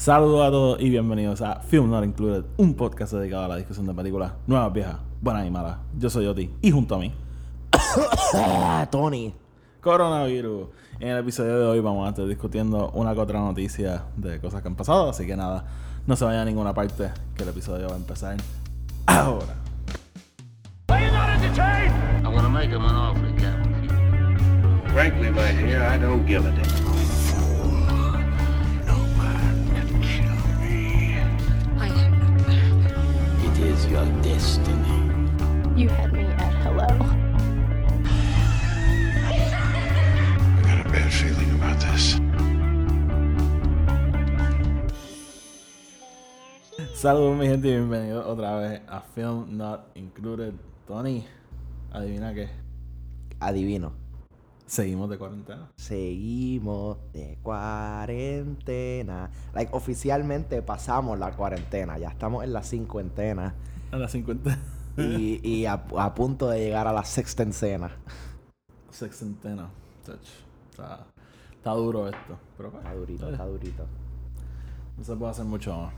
Saludos a todos y bienvenidos a Film Not Included, un podcast dedicado a la discusión de películas nuevas, viejas, buenas y malas. Yo soy Oti y junto a mí, Tony. coronavirus. En el episodio de hoy vamos a estar discutiendo una que otra noticia de cosas que han pasado, así que nada, no se vaya a ninguna parte, que el episodio va a empezar ahora. Are you not entertained? I'm gonna make him an offer he can't refuse. Frankly, my dear, I don't give a damn. Is your destiny. you had me at hello. I got a bad feeling about this. Saludos mi gente y bienvenidos otra vez a Film Not Included. Tony, adivina qué, Adivino. seguimos de cuarentena. Seguimos de cuarentena. Like, oficialmente pasamos la cuarentena. Ya estamos en la cincuentena. A las 50. y y a, a punto de llegar a la sextencena. Sexentena. Touch. Está, está duro esto. Pero Está durito, está durito. No se puede hacer mucho más.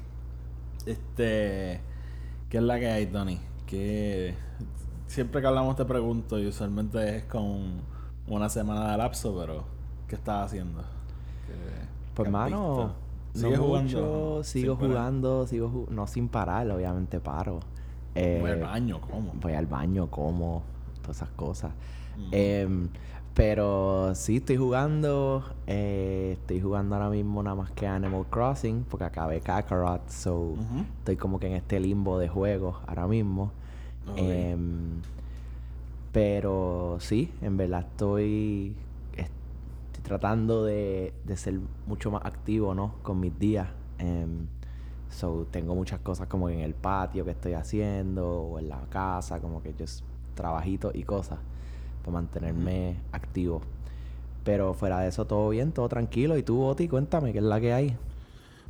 Este. ¿Qué es la que hay, Tony? Que siempre que hablamos te pregunto y usualmente es con una semana de lapso, pero ¿qué estás haciendo? ¿Qué- Pues, mano, no ¿Sigues jugando? mucho, sigo parar? jugando, sigo ju- no sin parar, obviamente paro. Eh, Voy al baño, ¿cómo? voy al baño, como, todas esas cosas. Mm. Em, pero sí, estoy jugando. eh, estoy jugando ahora mismo nada más que Animal Crossing, porque acabé Kakarot, so Ujú. estoy como que en este limbo de juegos ahora mismo. Em, pero sí, en verdad estoy, estoy tratando de, de ser mucho más activo, ¿no? Con mis días. So, tengo muchas cosas como que en el patio que estoy haciendo o en la casa, como que yo trabajitos y cosas para mantenerme activo. Pero fuera de eso, todo bien, todo tranquilo. Y tú, Oti, cuéntame, ¿qué es la que hay?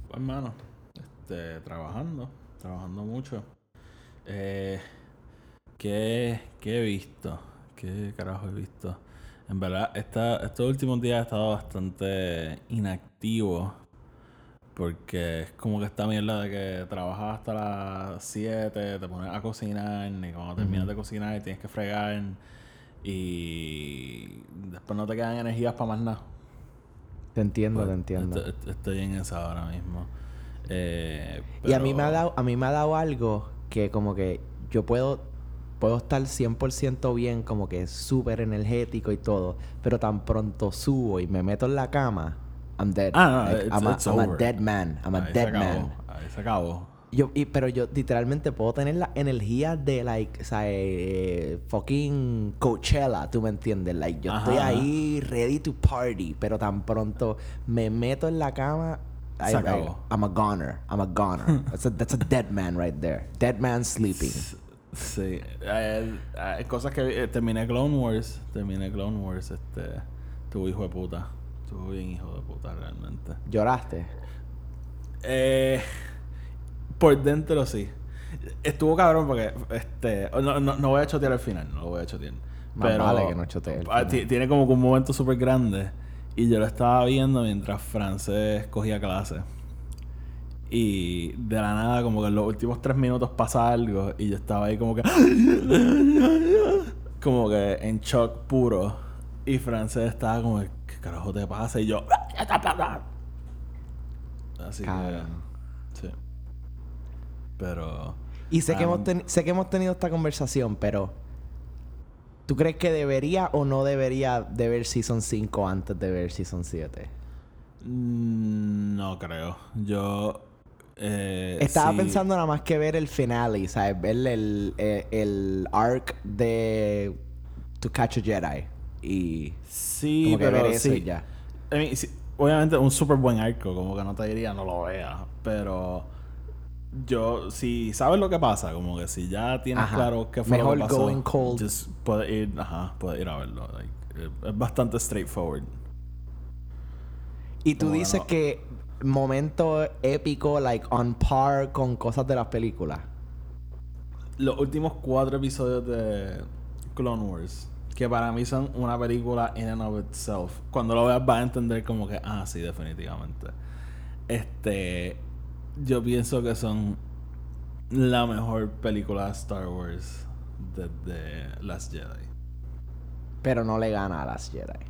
Pues hermano, este, trabajando, trabajando mucho. Eh, ¿qué, qué he visto? ¿Qué carajo he visto? En verdad, esta, estos últimos días he estado bastante inactivo. Porque es como que esta mierda de que trabajas hasta las 7, te pones a cocinar, y cuando terminas de cocinar tienes que fregar. Y después no te quedan energías para más nada. Te entiendo, Pues, te entiendo. Estoy, estoy en esa ahora mismo. Eh, Y a mí me ha dado, a mí me ha dado algo que como que yo puedo, puedo estar 100% bien, como que súper energético y todo, pero tan pronto subo y me meto en la cama, I'm dead. Ah, no, Like, it's- I'm, a, it's I'm a over. dead man. I'm a Ahí se dead acabó, man. Ahí se acabó. Yo, y, pero yo literalmente puedo tener la energía de, like, o sea, eh, fucking Coachella, ¿tú me entiendes? Like, yo estoy Ajá. ahí ready to party, pero tan pronto me meto en la cama, Se I- I- acabó. I'm a goner. I'm a goner. that's, a, that's a dead man right there. Dead man sleeping. Sí. Eh, eh, cosas que... eh, terminé Clone Wars. Terminé Clone Wars. Este... Tu hijo de puta. Tu bien hijo de puta realmente. ¿Lloraste? Eh, por dentro sí. Estuvo cabrón porque... Este... No, no, no voy a chotear al final. No lo voy a chotear. Más Pero... vale que no chotees al ah, Tiene como que un momento súper grande. Y yo lo estaba viendo mientras Frances cogía clase. Y de la nada, como que en los últimos tres minutos pasa algo. Y yo estaba ahí como que. Como que en shock puro. Y Frances estaba como, ¿qué carajo te pasa? Y yo. Así Cabrón. que. Sí. Pero. Y sé, que Ah, hemos teni- sé que hemos tenido esta conversación, pero... ¿Tú crees que debería o no debería de ver Season 5 antes de ver Season 7? mm, No creo. Yo. Eh, Estaba sí. pensando nada más que ver el finale, ¿sabes? Ver el, el, el arc de To Catch a Jedi. Y Sí, como que pero ver eso sí. y ya. I mean, sí, obviamente un súper buen arco, como que no te diría no lo veas, pero yo, si sabes lo que pasa, como que si ya tienes Ajá. claro qué fue Mejor lo que pasó, going cold. just puedes ir, ajá, puedes ir a verlo. like, es bastante straightforward. Y tú Como que dices no. que momento épico, like on par con cosas de las películas. Los últimos cuatro episodios de Clone Wars, que para mí son una película in and of itself, cuando lo veas vas a entender como que, ah, sí, definitivamente. Este, yo pienso que son la mejor película de Star Wars desde Last Jedi. Pero no le gana a las Jedi.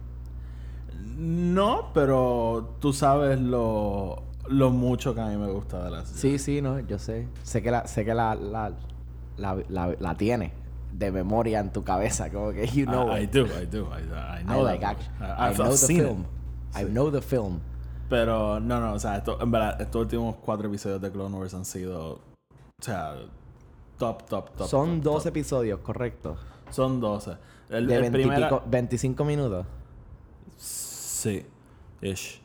No, pero tú sabes lo, lo mucho que a mí me gusta de Last Jedi. Sí, sí, no, yo sé. Sé que la, sé que la, la, la, la tiene de memoria en tu cabeza. Como que you know. I, I it. do, I do. I, I I know like that. act- I, I I've know the seen it. film. I know the film. Pero no, no, o sea, esto, en verdad, estos últimos cuatro episodios de Clone Wars han sido, o sea, top, top, top. Son top, 12 top. episodios, correcto. Son 12. El, De el 20 primero- pico- 25 minutos. Sí, ish.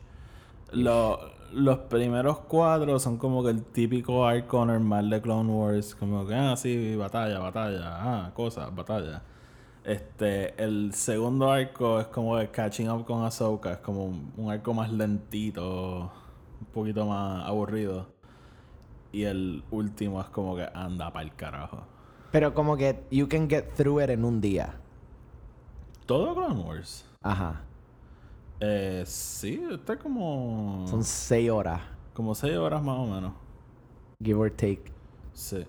Lo- los primeros cuatro son como que el típico arco normal de Clone Wars. Como que, ah, sí, batalla, batalla, ah, cosas, batalla. Este, el segundo arco es como el catching up con Ahsoka. Es como un, un arco más lentito, un poquito más aburrido. Y el último es como que anda para el carajo. Pero como que you can get through it en un día. Todo Clone Wars. Ajá. Eh, sí, está como. Son 6 horas. Como 6 horas más o menos. Give or take. Sí.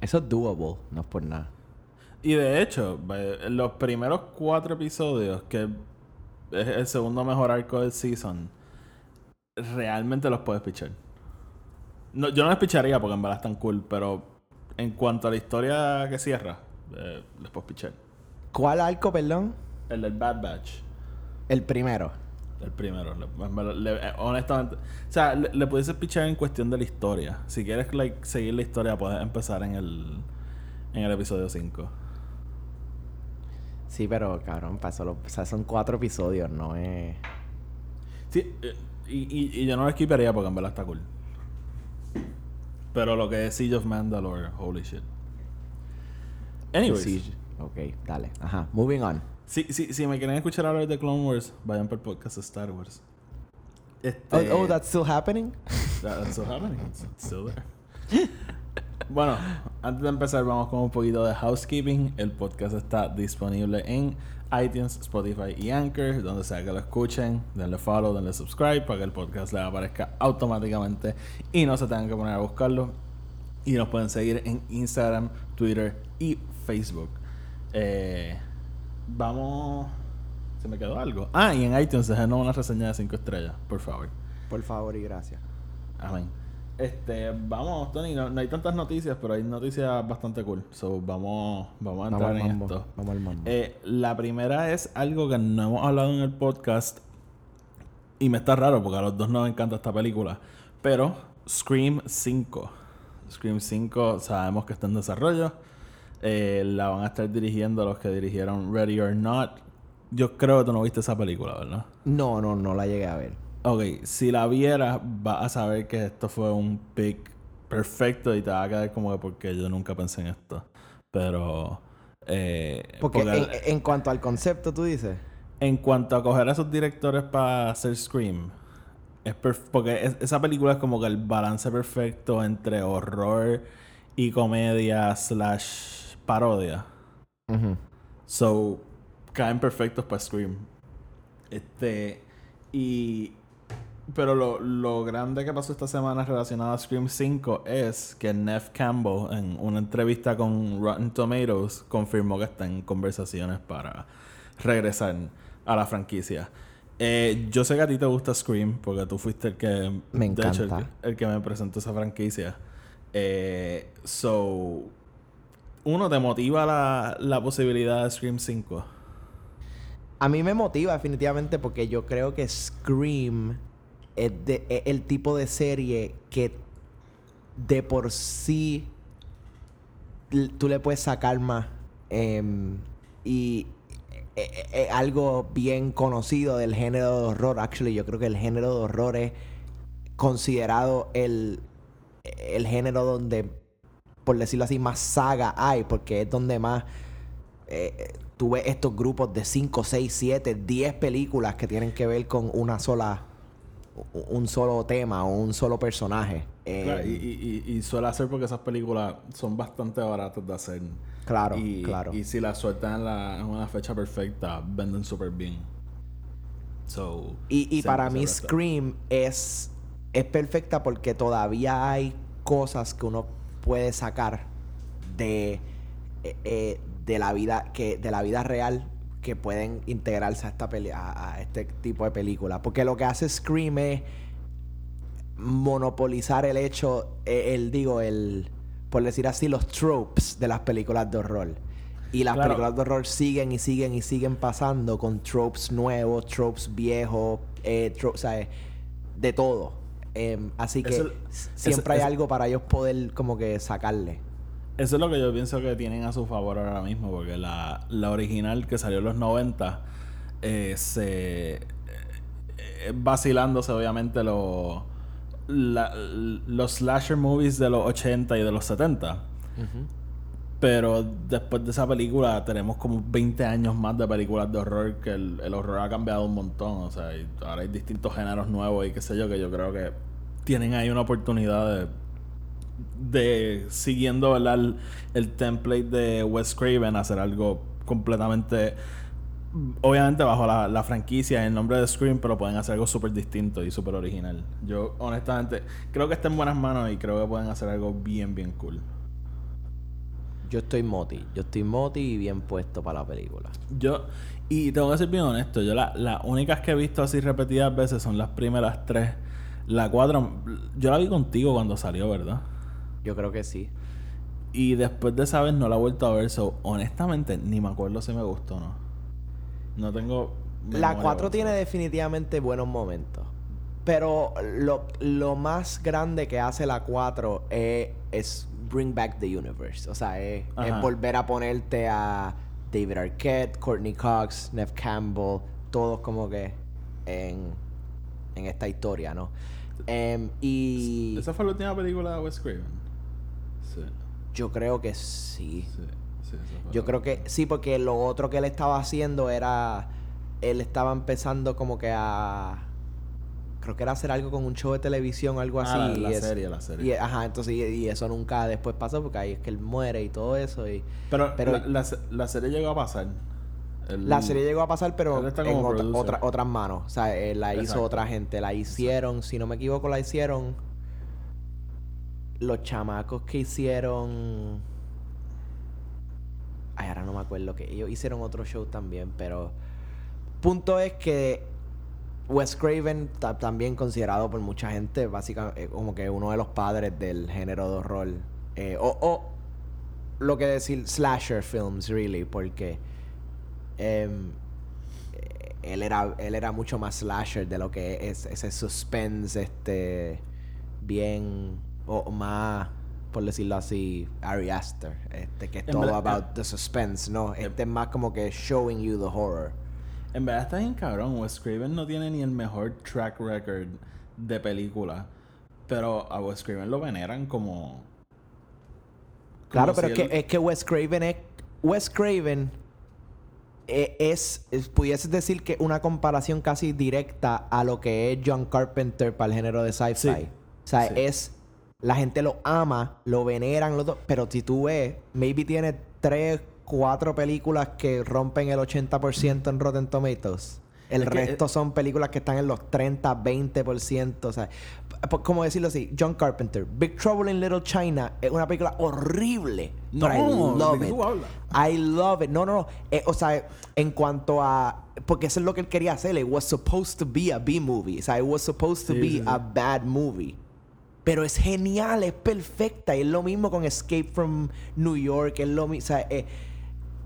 Eso es doable. No es por nada. Y de hecho, los primeros cuatro episodios, que es el segundo mejor arco del season, realmente los puedes pichar. No, yo no les picharía porque en verdad están cool, pero en cuanto a la historia que cierra, eh, les puedes pichar. ¿Cuál arco, perdón? El del Bad Batch, El primero. el primero. le- eh, honestamente, o sea, le, le pudieses pichar en cuestión de la historia. Si quieres like, seguir la historia, puedes empezar en el, en el episodio 5. Sí, pero cabrón, pasó lo, o sea, son cuatro episodios, no es. Sí, eh, y, y, y yo no lo skiparía porque en verdad está cool. Pero lo que es Siege of Mandalore, holy shit. Anyways, Sí. Ok, dale. Ajá. Moving on. Si, si, si me quieren escuchar hablar de Clone Wars, vayan por el podcast de Star Wars. Oh, Este, oh, that's still happening? that- that's still happening. It's still there. bueno, antes de empezar, vamos con un poquito de housekeeping. El podcast está disponible en iTunes, Spotify y Anchor, donde sea que lo escuchen. Denle follow, denle subscribe para que el podcast les aparezca automáticamente y no se tengan que poner a buscarlo. Y nos pueden seguir en Instagram, Twitter y Facebook. Eh, vamos. Se me quedó algo. Ah, y en iTunes déjenos una reseña de 5 estrellas, por favor. Por favor y gracias. Amén. Este, vamos, Tony, no, no hay tantas noticias, pero hay noticias bastante cool. So, vamos, vamos a Vamos entrar al en mambo. esto. Vamos al mambo. Eh, la primera es algo que no hemos hablado en el podcast. Y me está raro porque a los dos nos encanta esta película. Pero Scream 5. Scream 5 sabemos que está en desarrollo. Eh, la van a estar dirigiendo los que dirigieron Ready or Not. Yo creo que tú no viste esa película, ¿verdad? No, no, no la llegué a ver. Ok, si la vieras, vas a saber que esto fue un pick perfecto y te va a quedar como que porque yo nunca pensé en esto. Pero. Eh, Porque, porque en, en cuanto al concepto, tú dices. en cuanto a coger a esos directores para hacer Scream, es porque es- esa película es como que el balance perfecto entre horror y comedia slash parodia. So, caen perfectos para Scream. Este. Y. Pero lo, lo grande que pasó esta semana relacionado a Scream 5 es que Neff Campbell, en una entrevista con Rotten Tomatoes, confirmó que está en conversaciones para regresar a la franquicia. Eh, yo sé que a ti te gusta Scream, porque tú fuiste el que. Me de hecho, el encanta. el que me presentó esa franquicia. Eh, so. Uno, ¿te motiva la, la posibilidad de Scream 5? A mí me motiva definitivamente porque yo creo que Scream es, de- el tipo de serie que de por sí tú le puedes sacar más. em, y es es algo bien conocido del género de horror. Actually, yo creo que el género de horror es considerado el, el género donde, por decirlo así, más saga hay, porque es donde más eh, tú ves estos grupos de 5, 6, 7, 10 películas que tienen que ver con una sola, un solo tema o un solo personaje. Eh, Claro, y, y- y- suele hacer porque esas películas son bastante baratas de hacer. Claro, y, claro. Y si las sueltan en, la- en una fecha perfecta, venden súper bien. So, Y, para mí. Scream es es perfecta porque todavía hay cosas que uno puede sacar de, eh, eh, de la vida que de la vida real que pueden integrarse a esta peli a, a este tipo de película porque lo que hace Scream es monopolizar el hecho eh, el digo el por decir así los tropes de las películas de horror y las Claro. películas de horror siguen y siguen y siguen pasando con tropes nuevos tropes viejos eh, tropes, ¿sabes? de todo Em, así que Eso- s- eso- siempre hay eso- algo para ellos poder como que sacarle Eso es lo que yo pienso que tienen a su favor ahora mismo, porque la, la original que salió en los 90 eh, se. eh, vacilándose, obviamente, los. los slasher movies de los 80 y de los 70. Pero después de esa película tenemos como 20 años más de películas de horror que el, el horror ha cambiado un montón. O sea, ahora hay distintos géneros nuevos y qué sé yo, que yo creo que tienen ahí una oportunidad de, siguiendo ¿verdad? El, template de Wes Craven, hacer algo completamente... Obviamente bajo la, la franquicia el nombre de Scream, pero pueden hacer algo súper distinto y súper original. Yo, honestamente, creo que está en buenas manos y creo que pueden hacer algo bien, bien cool. Yo estoy moti yo estoy moti y bien puesto para la película Yo, y tengo que ser bien honesto, yo la- las únicas que he visto así repetidas veces son las primeras tres. La cuatro, yo la vi contigo cuando salió, ¿verdad? yo creo que sí Y después de esa vez no la he vuelto a ver, so, honestamente ni me acuerdo si me gustó o no. No tengo... La memoria 4 para tiene definitivamente buenos momentos. Pero lo, lo más grande que hace la 4 es, es bring back the universe. O sea, es, volver a ponerte a David Arquette, Courtney Cox, Nev Campbell, todos como que en, en esta historia, ¿no? Em, y ¿Esa fue la última película de Wes Craven? Sí, yo creo que sí. sí, sí. Yo creo que sí, porque lo otro que él estaba haciendo era. Él estaba empezando como que a. Creo que era hacer algo con un show de televisión, algo así. Ah, la, la y es- serie, la serie. Y, ajá, entonces, y, y eso nunca después pasó porque ahí es que él muere y todo eso. Y pero pero- la, la se- la serie llegó a pasar. El- la serie llegó a pasar, pero en otra- otras manos. O sea, eh, la hizo otra gente. La hicieron, si no me equivoco, la hicieron. Los chamacos que hicieron. Ay, ahora no me acuerdo que ellos hicieron otro show también, pero. Punto es que Wes Craven, ta- también considerado por mucha gente, básicamente, eh, como que uno de los padres del género de horror. eh, o, o lo que decir slasher films, really, porque. em, eh, él era, él era mucho más slasher de lo que es ese suspense, este, bien, o más, por decirlo así, Ari Aster, este, que es todo about the suspense, ¿no? Este es más como que showing you the horror. En verdad está bien cabrón. Wes Craven no tiene ni el mejor track record de película. Pero a Wes Craven lo veneran como... Claro, pero es que, es que Wes Craven es. Wes Craven eh, es, es- Pudieses decir que una comparación casi directa a lo que es John Carpenter para el género de sci-fi. Sí. O sea, Sí. es. La gente lo ama, lo veneran, los dos, pero si tú ves, maybe tiene tres, cuatro películas que rompen el 80% en Rotten Tomatoes. El Es resto eh, son películas que están en los 30, 20%. O sea, como decirlo así, John Carpenter, Big Trouble in Little China es una película horrible. No, I love ¿de qué it. I love it. No, no, no. Eh, o sea, en cuanto a. Porque eso es lo que él quería hacer. It was supposed to be a B-movie. O sea, it was supposed to Sí, be sí, sí. a bad movie. Pero es genial, es perfecta. Y es lo mismo con Escape from New York. Es lo mismo. O sea, eh,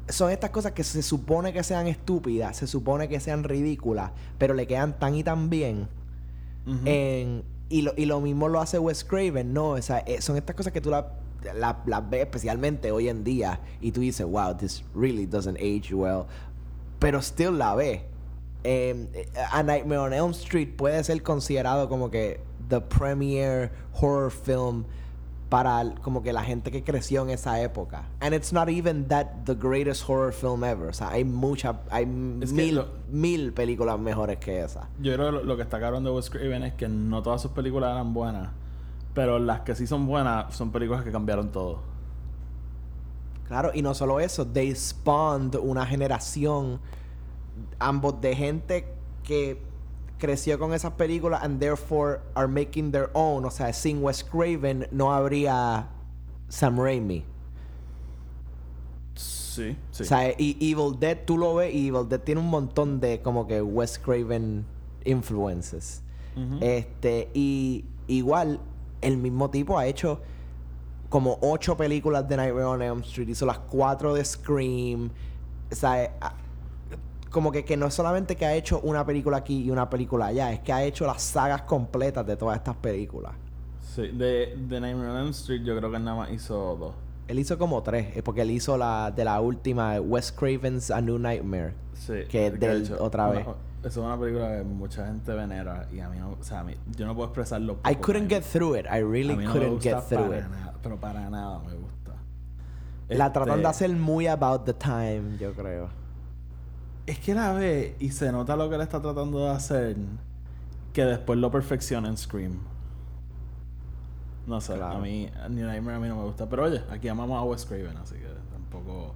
son estas cosas que se supone que sean estúpidas, se supone que sean ridículas, pero le quedan tan y tan bien. En- y, lo, y lo mismo lo hace Wes Craven, ¿no? O sea, eh, son estas cosas que tú las la, ves especialmente hoy en día y tú dices, wow, this really doesn't age well. Pero still la ves. Eh, eh, a Nightmare on Elm Street puede ser considerado como que the premier horror film para como que la gente que creció en esa época. And it's not even that the greatest horror film ever. O sea, hay muchas, hay Es mil, lo- mil películas mejores que esa. Yo creo que lo, lo que está cabrón de Wes Craven es que no todas sus películas eran buenas. Pero las que sí son buenas son películas que cambiaron todo. Claro, y no solo eso, they spawned una generación, ambos de gente que creció con esas películas and therefore are making their own. O sea, sin Wes Craven no habría Sam Raimi. Sí, sí. O sea, y Evil Dead, tú lo ves, y Evil Dead tiene un montón de como que Wes Craven influences. Este, y igual, el mismo tipo ha hecho como ocho películas de Nightmare on Elm Street, hizo las cuatro de Scream. O sea, como que, que no es solamente que ha hecho una película aquí y una película allá, es que ha hecho las sagas completas de todas estas películas. Sí, de, de Nightmare on Elm Street yo creo que nada más hizo dos. Él hizo como tres, es porque él hizo la de la última, Wes Craven's A New Nightmare. Sí. Que es de del- hecho, otra vez. Es una película que mucha gente venera y a mí no... O sea, a mí, yo no puedo expresarlo. I couldn't get through it. I really no couldn't get through it. nada, pero para nada me gusta. La tratan de Este, hacer muy about the time, yo creo. Es que la ve y se nota lo que él está tratando de hacer que después lo perfecciona en Scream. No sé, Claro. a mí New Nightmare a mí no me gusta. Pero oye, aquí amamos a Wes Craven, así que tampoco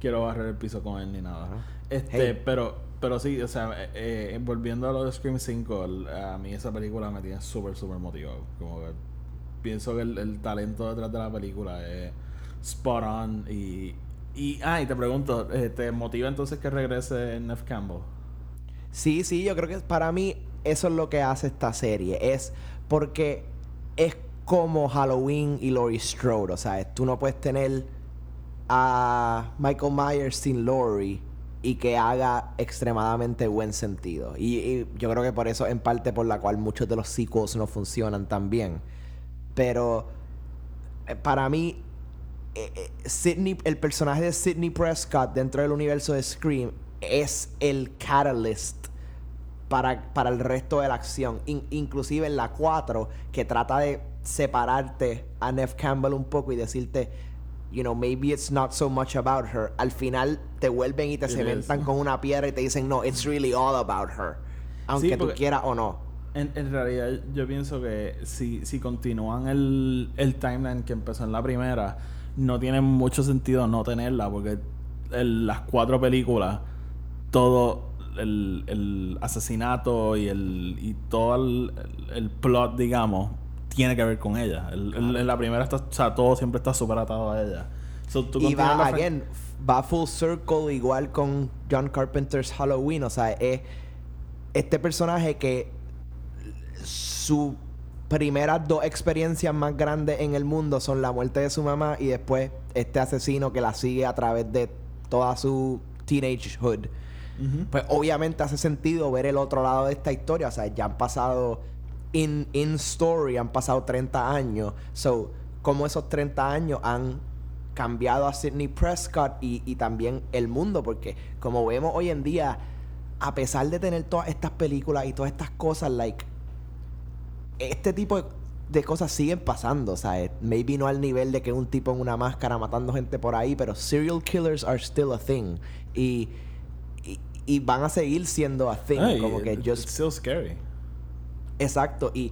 quiero barrer el piso con él ni nada. Este, Hey. pero pero sí, o sea, eh, eh, volviendo a lo de Scream 5, el- a mí esa película me tiene súper, súper motivado. Como que pienso que el, el talento detrás de la película es spot on y... Y, ah, y te pregunto, eh, ¿te motiva entonces que regrese Neff Campbell? Sí, sí, yo creo que para mí eso es lo que hace esta serie. Es porque es como Halloween y Laurie Strode. O sea, tú no puedes tener a Michael Myers sin Laurie y que haga extremadamente buen sentido. Y, y yo creo que por eso, en parte, por la cual muchos de los sequels no funcionan tan bien. Pero eh, para mí, eh, eh, Sidney, el personaje de Sidney Prescott dentro del universo de Scream es el catalyst para, para el resto de la acción. In- inclusive en la 4, que trata de separarte a Neff Campbell un poco y decirte, you know, maybe it's not so much about her. Al final te vuelven y te cementan con una piedra y te dicen, no, it's really all about her. Aunque tú quieras o no. En, en realidad, yo pienso que si, si continúan el, el timeline que empezó en la primera, no tiene mucho sentido no tenerla, porque el- las cuatro películas, todo el, el asesinato y el y todo el, el- plot, digamos, tiene que ver con ella. El- el- en la primera, está, o sea, todo siempre está súper atado a ella. So, tú Y va, again, va full circle igual con John Carpenter's Halloween. O sea, es este personaje que su primeras dos experiencias más grandes en el mundo son la muerte de su mamá y después este asesino que la sigue a través de toda su teenagehood. Ujú. Pues obviamente hace sentido ver el otro lado de esta historia. O sea, ya han pasado in, in story, han pasado 30 años. So, como esos 30 años han cambiado a Sidney Prescott y, y también el mundo. Porque como vemos hoy en día, a pesar de tener todas estas películas y todas estas cosas, like, este tipo de, cosas siguen pasando. O sea, eh, maybe no al nivel de que un tipo en una máscara matando gente por ahí, pero serial killers are still a thing. Y, y, y van a seguir siendo a thing. Ay, como que it's just still scary. Exacto, y,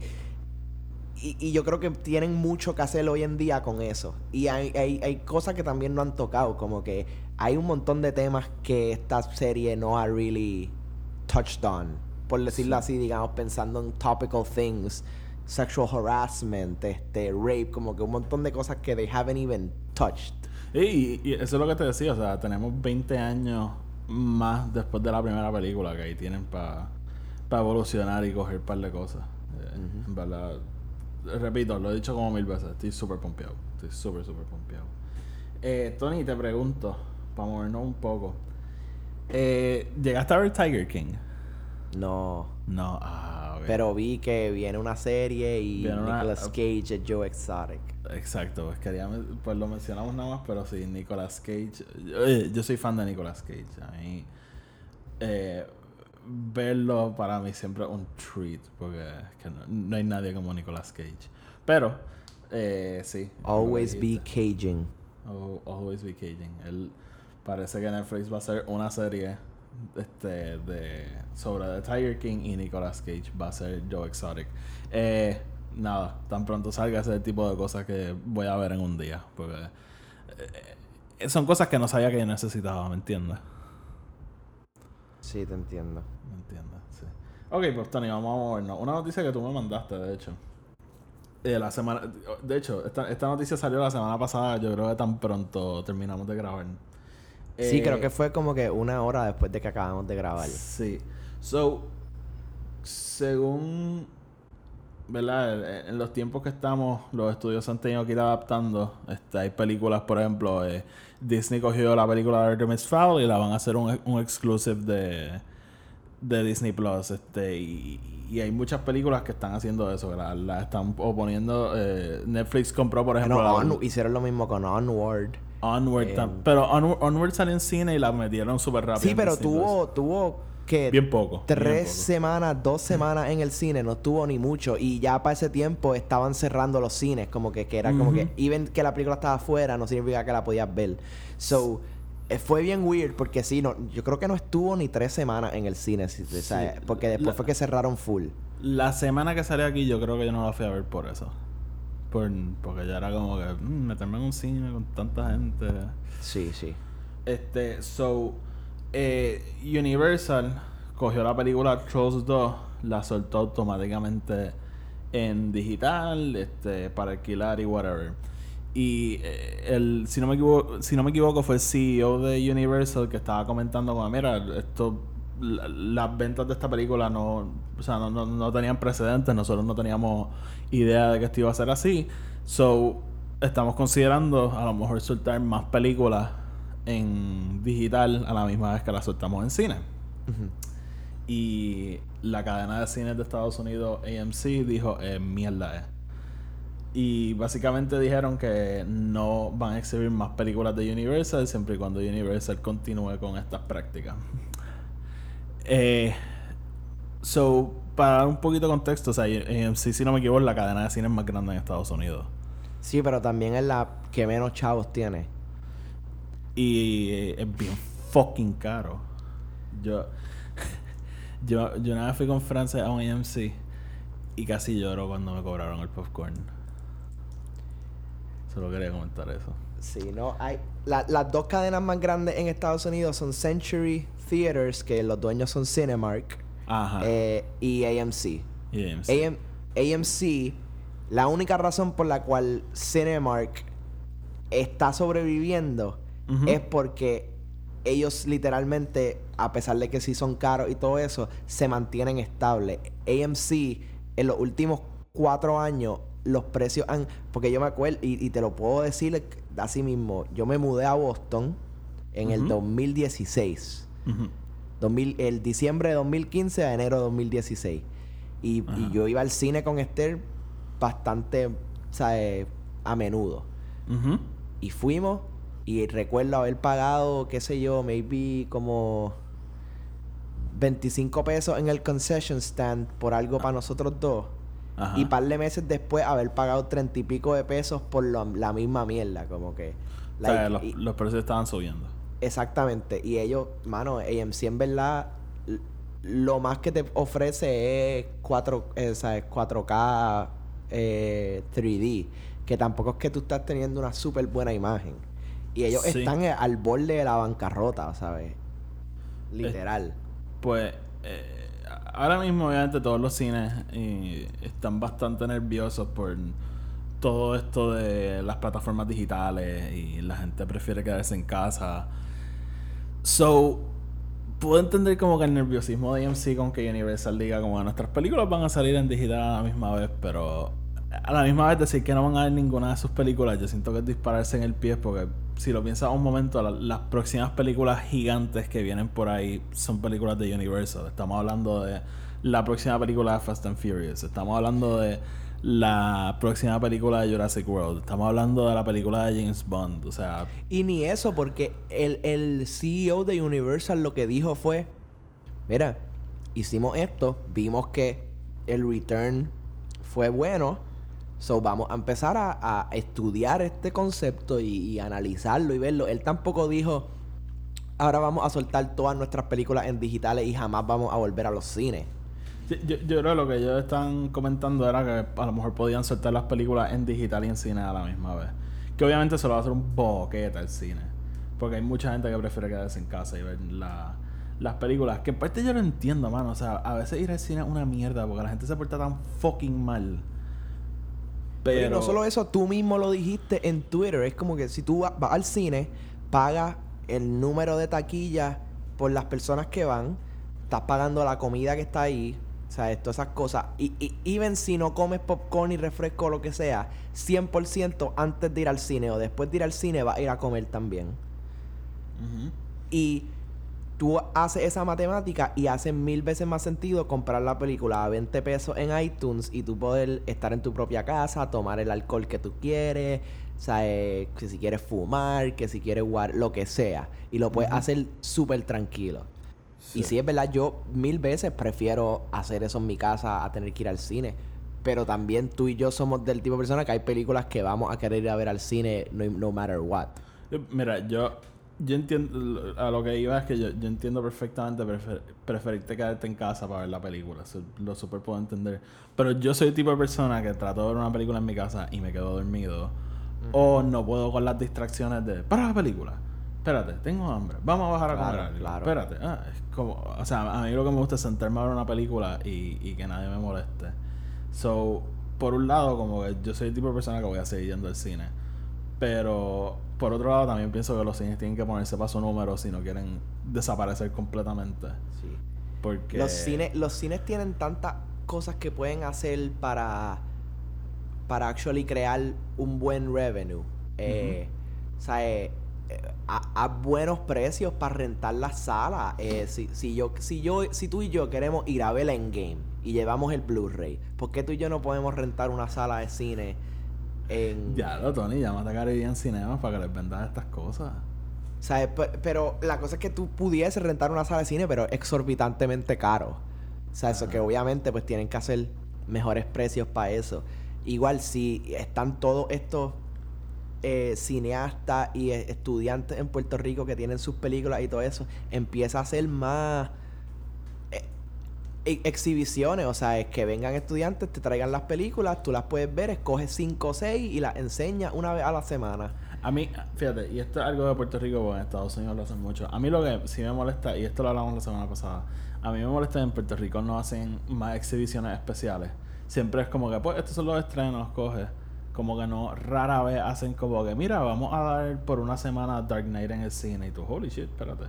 y, y yo creo que tienen mucho que hacer hoy en día con eso. Y hay, hay, hay cosas que también no han tocado, como que hay un montón de temas que esta serie no ha really touched on. Por decirlo así, digamos, pensando en topical things, sexual harassment, este, rape, como que un montón de cosas que they haven't even touched. Y, y eso es lo que te decía, o sea, tenemos 20 años más después de la primera película que ahí tienen para evolucionar y coger un par de cosas. Eh, En verdad, repito, lo he dicho como mil veces, estoy súper pompeado, estoy súper, súper pompeado. Eh, Tony, te pregunto, para movernos un poco, eh, ¿llegaste a ver Tiger King? No. No, ah. Pero vi que viene una serie y una- Nicolas Cage es Joe Exotic. Exacto, pues quería, pues lo mencionamos nada más, pero sí, Nicolas Cage. Oye, yo soy fan de Nicolas Cage. A mí, eh, verlo para mí siempre es un treat, porque es que no, no hay nadie como Nicolas Cage. Pero, eh, sí. Always lo be caging. Oh, always be caging. Él parece que Netflix va a hacer una serie este, de, sobre The Tiger King y Nicolas Cage va a ser Joe Exotic. Eh, nada, tan pronto salga ese tipo de cosas que voy a ver en un día. Porque eh, son cosas que no sabía que yo necesitaba, ¿me entiendes? Sí, te entiendo. ¿Me entiendes? Sí. Ok, pues Tony, vamos a movernos. Una noticia que tú me mandaste, de hecho. Eh, la semana, de hecho, esta, esta noticia salió la semana pasada. Yo creo que tan pronto terminamos de grabar. Sí, Eh, creo que fue como que una hora después de que acabamos de grabar. Sí. So, según, ¿verdad? En- los tiempos que estamos, los estudios han tenido que ir adaptando. Este, hay películas, por ejemplo, eh, Disney cogió la película de Artemis Fowl y la van a hacer un, un exclusive de, de Disney Plus. Este, y, y hay muchas películas que están haciendo eso, que la, la están oponiendo. eh, Netflix compró, por ejemplo, Bueno, la- On- hicieron lo mismo con Onward. Onward. eh, pero Onward, Onward salió en cine y la metieron súper rápido. Sí, pero tuvo, tuvo que. Bien poco. bien tres poco. semanas, dos semanas en el cine, no estuvo ni mucho. Y ya para ese tiempo estaban cerrando los cines, como que, que era como que, even que la película estaba afuera, no significa que la podías ver. So, eh, fue bien weird porque sí, no, yo creo que no estuvo ni tres semanas en el cine, o sea, porque después la- fue que cerraron full. La semana que salió aquí, yo creo que yo no la fui a ver por eso. Por, porque ya era como que mm, meterme en un cine con tanta gente. Sí, sí. Este, so, eh, Universal cogió la película Trolls 2, la soltó automáticamente en digital, este, para alquilar y whatever. Y eh, el, si no me equivoco, si no me equivoco, fue el CEO de Universal que estaba comentando como, mira, esto la- las ventas de esta película no, o sea, no, no, no tenían precedentes, nosotros no teníamos idea de que esto iba a ser así. So, estamos considerando a lo mejor soltar más películas en digital a la misma vez que las soltamos en cine. Y la cadena de cines de Estados Unidos, AMC, dijo, eh, mierda es. Y básicamente dijeron que no van a exhibir más películas de Universal siempre y cuando Universal continúe con estas prácticas. Eh, so, para dar un poquito de contexto, o sea, AMC, si no me equivoco, es la cadena de cines más grande en Estados Unidos. Sí, pero también es la que menos chavos tiene. Y eh, es bien fucking caro. Yo, yo, yo una vez fui con Francia a un AMC y casi lloro cuando me cobraron el popcorn. Solo quería comentar eso. Sí, no, hay... la- las dos cadenas más grandes en Estados Unidos son Century Theaters, que los dueños son Cinemark, Ajá. eh, y AMC. y AMC. AM AMC, la única razón por la cual Cinemark está sobreviviendo es porque ellos literalmente, a pesar de que sí son caros y todo eso, se mantienen estables. AMC, en los últimos cuatro años, los precios han... Porque yo me acuerdo, y, y te lo puedo decir así mismo, yo me mudé a Boston en el Ujú. 2016. Ujú. 2000 el diciembre de 2015 a enero de 2016. Y, yo iba al cine con Esther bastante, ¿sabes? A menudo. Y fuimos y recuerdo haber pagado, qué sé yo, maybe como 25 pesos en el concession stand por algo para nosotros dos. Ajá. Y par de meses después haber pagado 30 y pico de pesos por lo- la misma mierda, como que... O sea, los, y- los precios estaban subiendo. Exactamente. Y ellos, mano, AMC en verdad, lo más que te ofrece es 4, eh, ¿sabes? 4K eh, 3D. Que tampoco es que tú estás teniendo una súper buena imagen. Y ellos Sí. están eh, al borde de la bancarrota, ¿sabes? Literal. Pues eh, ahora mismo obviamente todos los cines eh, están bastante nerviosos por todo esto de las plataformas digitales y la gente prefiere quedarse en casa. So, puedo entender como que el nerviosismo de AMC con que Universal diga como nuestras películas van a salir en digital a la misma vez, pero a la misma vez decir que no van a ver ninguna de sus películas, yo siento que es dispararse en el pie porque si lo piensas un momento, la- las próximas películas gigantes que vienen por ahí son películas de Universal. Estamos hablando de la próxima película de Fast and Furious, estamos hablando de la próxima película de Jurassic World, estamos hablando de la película de James Bond, o sea, Y ni eso, porque el, el CEO de Universal lo que dijo fue: Mira, hicimos esto, vimos que el return fue bueno, so vamos a empezar a, a estudiar este concepto y, analizarlo y verlo. Él tampoco dijo: Ahora vamos a soltar todas nuestras películas en digitales y jamás vamos a volver a los cines. Yo, yo creo que lo que ellos están comentando era que a lo mejor podían soltar las películas en digital y en cine a la misma vez. Que obviamente eso lo va a hacer un boquete al cine. Porque hay mucha gente que prefiere quedarse en casa y ver la, las películas. Que en parte yo lo entiendo, mano. O sea, a veces ir al cine es una mierda porque la gente se porta tan fucking mal. Pero Pero. no solo eso, tú mismo lo dijiste en Twitter. Es como que si tú va- vas al cine, pagas el número de taquillas por las personas que van, estás pagando la comida que está ahí, o sea, todas esas cosas. Y, y even si no comes popcorn y refresco o lo que sea, 100% antes de ir al cine o después de ir al cine vas a ir a comer también. Y tú haces esa matemática y hace mil veces más sentido comprar la película a 20 pesos en iTunes y tú poder estar en tu propia casa, tomar el alcohol que tú quieres, eh, que si quieres fumar, que si quieres jugar, lo que sea. Y lo puedes hacer súper tranquilo. Y sí, es verdad, yo mil veces prefiero hacer eso en mi casa a tener que ir al cine. Pero también tú y yo somos del tipo de persona que hay películas que vamos a querer ir a ver al cine no, no matter what. Mira, yo, yo entiendo, a lo que iba es que yo, yo entiendo perfectamente prefer- preferirte quedarte en casa para ver la película, eso lo super puedo entender. Pero yo soy el tipo de persona que trato de ver una película en mi casa y me quedo dormido. O no puedo con las distracciones de, para la película, espérate, tengo hambre, vamos a bajar a comer algo. claro. Espérate, ah, es como, o sea, a mí lo que me gusta es sentarme a ver una película y, y que nadie me moleste. So, por un lado, como que yo soy el tipo de persona que voy a seguir yendo al cine. Pero por otro lado también pienso que los cines tienen que ponerse para su número si no quieren desaparecer completamente. Sí. Porque Los cines, los cines tienen tantas cosas que pueden hacer para para actually crear un buen revenue. Eh, O sea, eh, eh, a, a buenos precios para rentar la sala. Eh, si, si yo, si yo, si tú y yo queremos ir a ver Endgame y llevamos el Blu-ray, ¿por qué tú y yo no podemos rentar una sala de cine en Ya lo Tony, llámate a Caribbean Cinemas para que les vendas estas cosas. ¿Sabes? Pe- Pero la cosa es que tú pudieses rentar una sala de cine, pero exorbitantemente caro. O sea, eso que obviamente pues tienen que hacer mejores precios para eso. Igual si están todos estos eh, cineastas y eh, estudiantes en Puerto Rico que tienen sus películas y todo eso, empieza a hacer más exhibiciones, o sea, es que vengan estudiantes, te traigan las películas, tú las puedes ver, escoges 5 o 6 y las enseñas una vez a la semana. A mí, fíjate, y esto es algo de Puerto Rico, porque en Estados Unidos lo hacen mucho. A mí lo que sí me molesta, y esto lo hablamos la semana pasada, a mí me molesta que en Puerto Rico no hacen más exhibiciones especiales. Siempre es como que, pues, estos son los estrenos, coge. Como que no, rara vez hacen como que, mira, vamos a dar por una semana Dark Knight en el cine. Y tú, holy shit, espérate.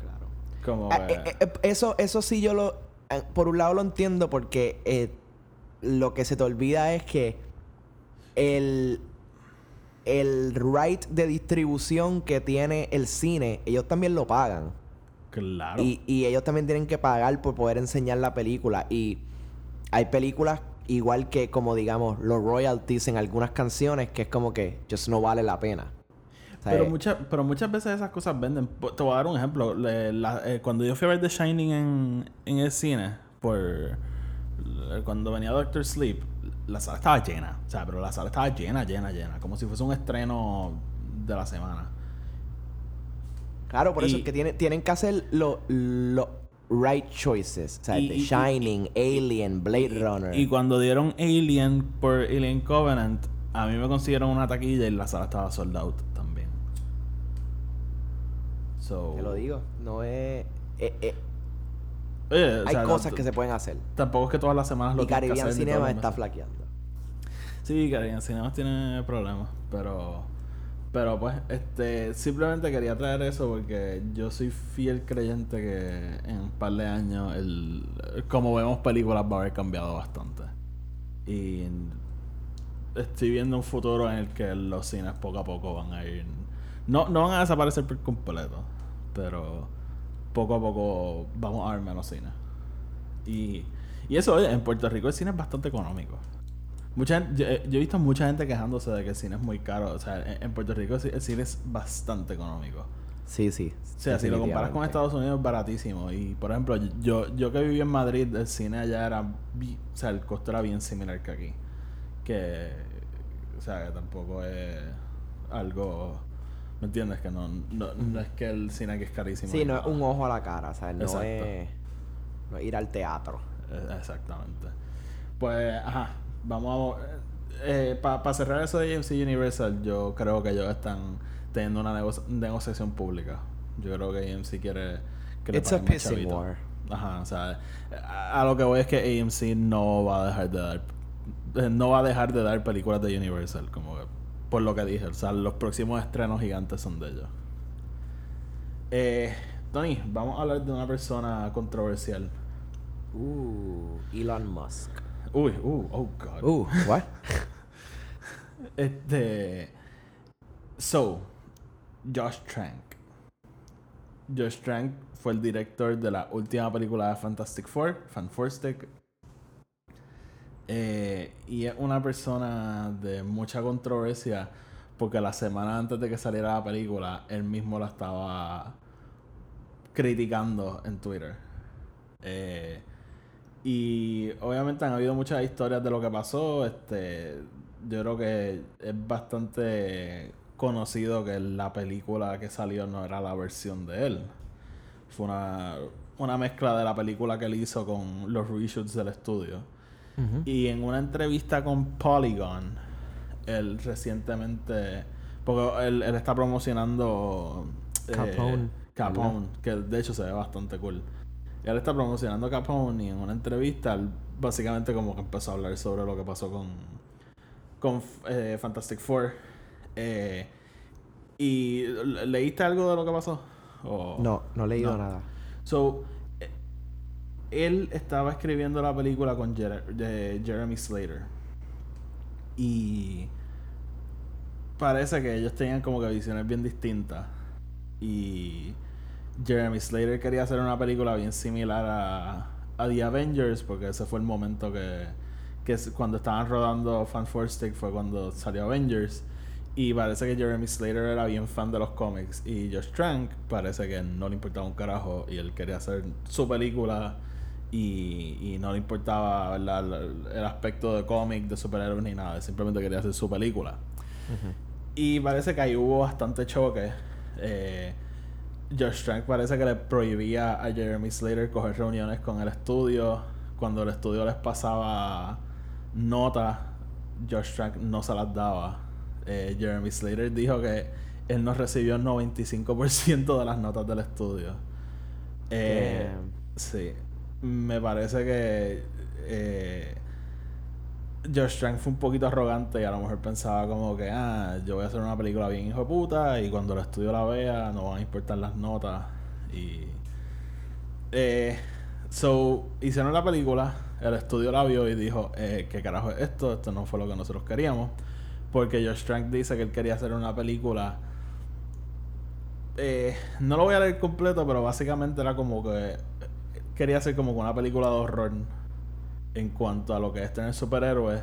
Claro. Como Ah, que... eh, eh, eh, eso, eso sí yo lo... Por un lado lo entiendo porque eh, lo que se te olvida es que el, el right de distribución que tiene el cine, ellos también lo pagan. claro. Y, y ellos también tienen que pagar por poder enseñar la película. Y hay películas igual que como digamos los royalties en algunas canciones que es como que just no vale la pena. Pero, eh, muchas pero muchas veces esas cosas venden. Te voy a dar un ejemplo. La- eh, cuando yo fui a ver The Shining en, en el cine, por le- cuando venía Doctor Sleep, la sala estaba llena. O sea, pero la sala estaba llena, llena, llena. Como si fuese un estreno de la semana. Claro, por eso es que tienen, tienen que hacer los right choices. O sea, Y- The y- Shining, Alien, Blade Runner. Y cuando dieron Alien por Alien Covenant, a mí me consiguieron una taquilla y la sala estaba sold out también. So, Te lo digo, no es... eh, eh, Oye, o hay sea, cosas que se pueden hacer. Tampoco es que todas las semanas lo Y tienes que Caribbean hacer, Cinema está flaqueando. Sí, Caribbean Cinemas tiene problemas, pero pero pues este simplemente quería traer eso porque yo soy fiel creyente que en un par de años el como vemos películas va a haber cambiado bastante. Y estoy viendo un futuro en el que los cines poco a poco van a ir no no van a desaparecer por completo, pero poco a poco vamos a ver menos cine. Y, y eso, oye, en Puerto Rico el cine es bastante económico. Mucha, yo, eh, yo he visto mucha gente quejándose de que el cine es muy caro. O sea, en, en Puerto Rico el ci- el cine es bastante económico. Sí, sí. O sea, si lo comparas con. Estados Unidos es baratísimo. Y, por ejemplo, yo, yo que viví en Madrid, el cine allá era... O sea, el costo era bien similar que aquí. Que... O sea, que tampoco es algo... ¿Me entiendes? Que no, no, no es que el cine aquí es carísimo. Sí, no es nada. un ojo a la cara. O sea, no Exacto. es, no es ir al teatro. Eh, Exactamente. Pues, ajá, vamos a... Para cerrar eso de AMC Universal, yo creo que ellos están teniendo una nego- negociación pública. Yo creo que AMC quiere que le It's a pissing war. Ajá, o sea, a, a lo que voy es que AMC no va a dejar de dar eh, no va a dejar de dar películas de Universal, como que, por lo que dije, o sea, los próximos estrenos gigantes son de ellos. Eh, Tony, vamos a hablar de una persona controversial. Uh, Elon Musk. Uy, uh, oh god. Uh, what? Este. So, Josh Trank. Josh Trank fue el director de la última película de Fantastic Four, Fanforstic. Eh, y es una persona de mucha controversia porque la semana antes de que saliera la película, él mismo la estaba criticando en Twitter. Eh, y obviamente han habido muchas historias de lo que pasó. Este, yo creo que es bastante conocido que la película que salió no era la versión de él. Fue una, una mezcla de la película que él hizo con los reshoots del estudio. Y en una entrevista con Polygon, él recientemente. Porque él, él está promocionando. eh, Capone, Capone, que de hecho se ve bastante cool. Él está promocionando Capone y en una entrevista él básicamente como que empezó a hablar sobre lo que pasó con, con eh, Fantastic Four. Eh, ¿Y le- leíste algo de lo que pasó? No, no he leído No. nada. So, él estaba escribiendo la película con de Jeremy Slater. Y parece que ellos tenían como que visiones bien distintas. Y Jeremy Slater quería hacer una película bien similar a, a The Avengers, porque ese fue el momento que, que cuando estaban rodando Fan Stick fue cuando salió Avengers. Y parece que Jeremy Slater era bien fan de los cómics. Y Josh Trank parece que no le importaba un carajo. Y él quería hacer su película. Y, y no le importaba el, el aspecto de cómic, de superhéroes ni nada. Simplemente quería hacer su película. Y parece que ahí hubo bastante choque. Eh, Josh Trank parece que le prohibía a Jeremy Slater coger reuniones con el estudio. Cuando el estudio les pasaba notas, Josh Trank no se las daba. Eh, Jeremy Slater dijo que él no recibió el 95% de las notas del estudio. Eh, sí. Me parece que eh, Josh Trank fue un poquito arrogante y a lo mejor pensaba como que, ah, yo voy a hacer una película bien hijo de puta y cuando el estudio la vea no van a importar las notas. Y. Eh, so, hicieron la película, el estudio la vio y dijo, eh, ¿qué carajo es esto? Esto no fue lo que nosotros queríamos. Porque Josh Trank dice que él quería hacer una película. Eh, no lo voy a leer completo, pero básicamente era como que. Quería hacer como una película de horror en cuanto a lo que es tener superhéroes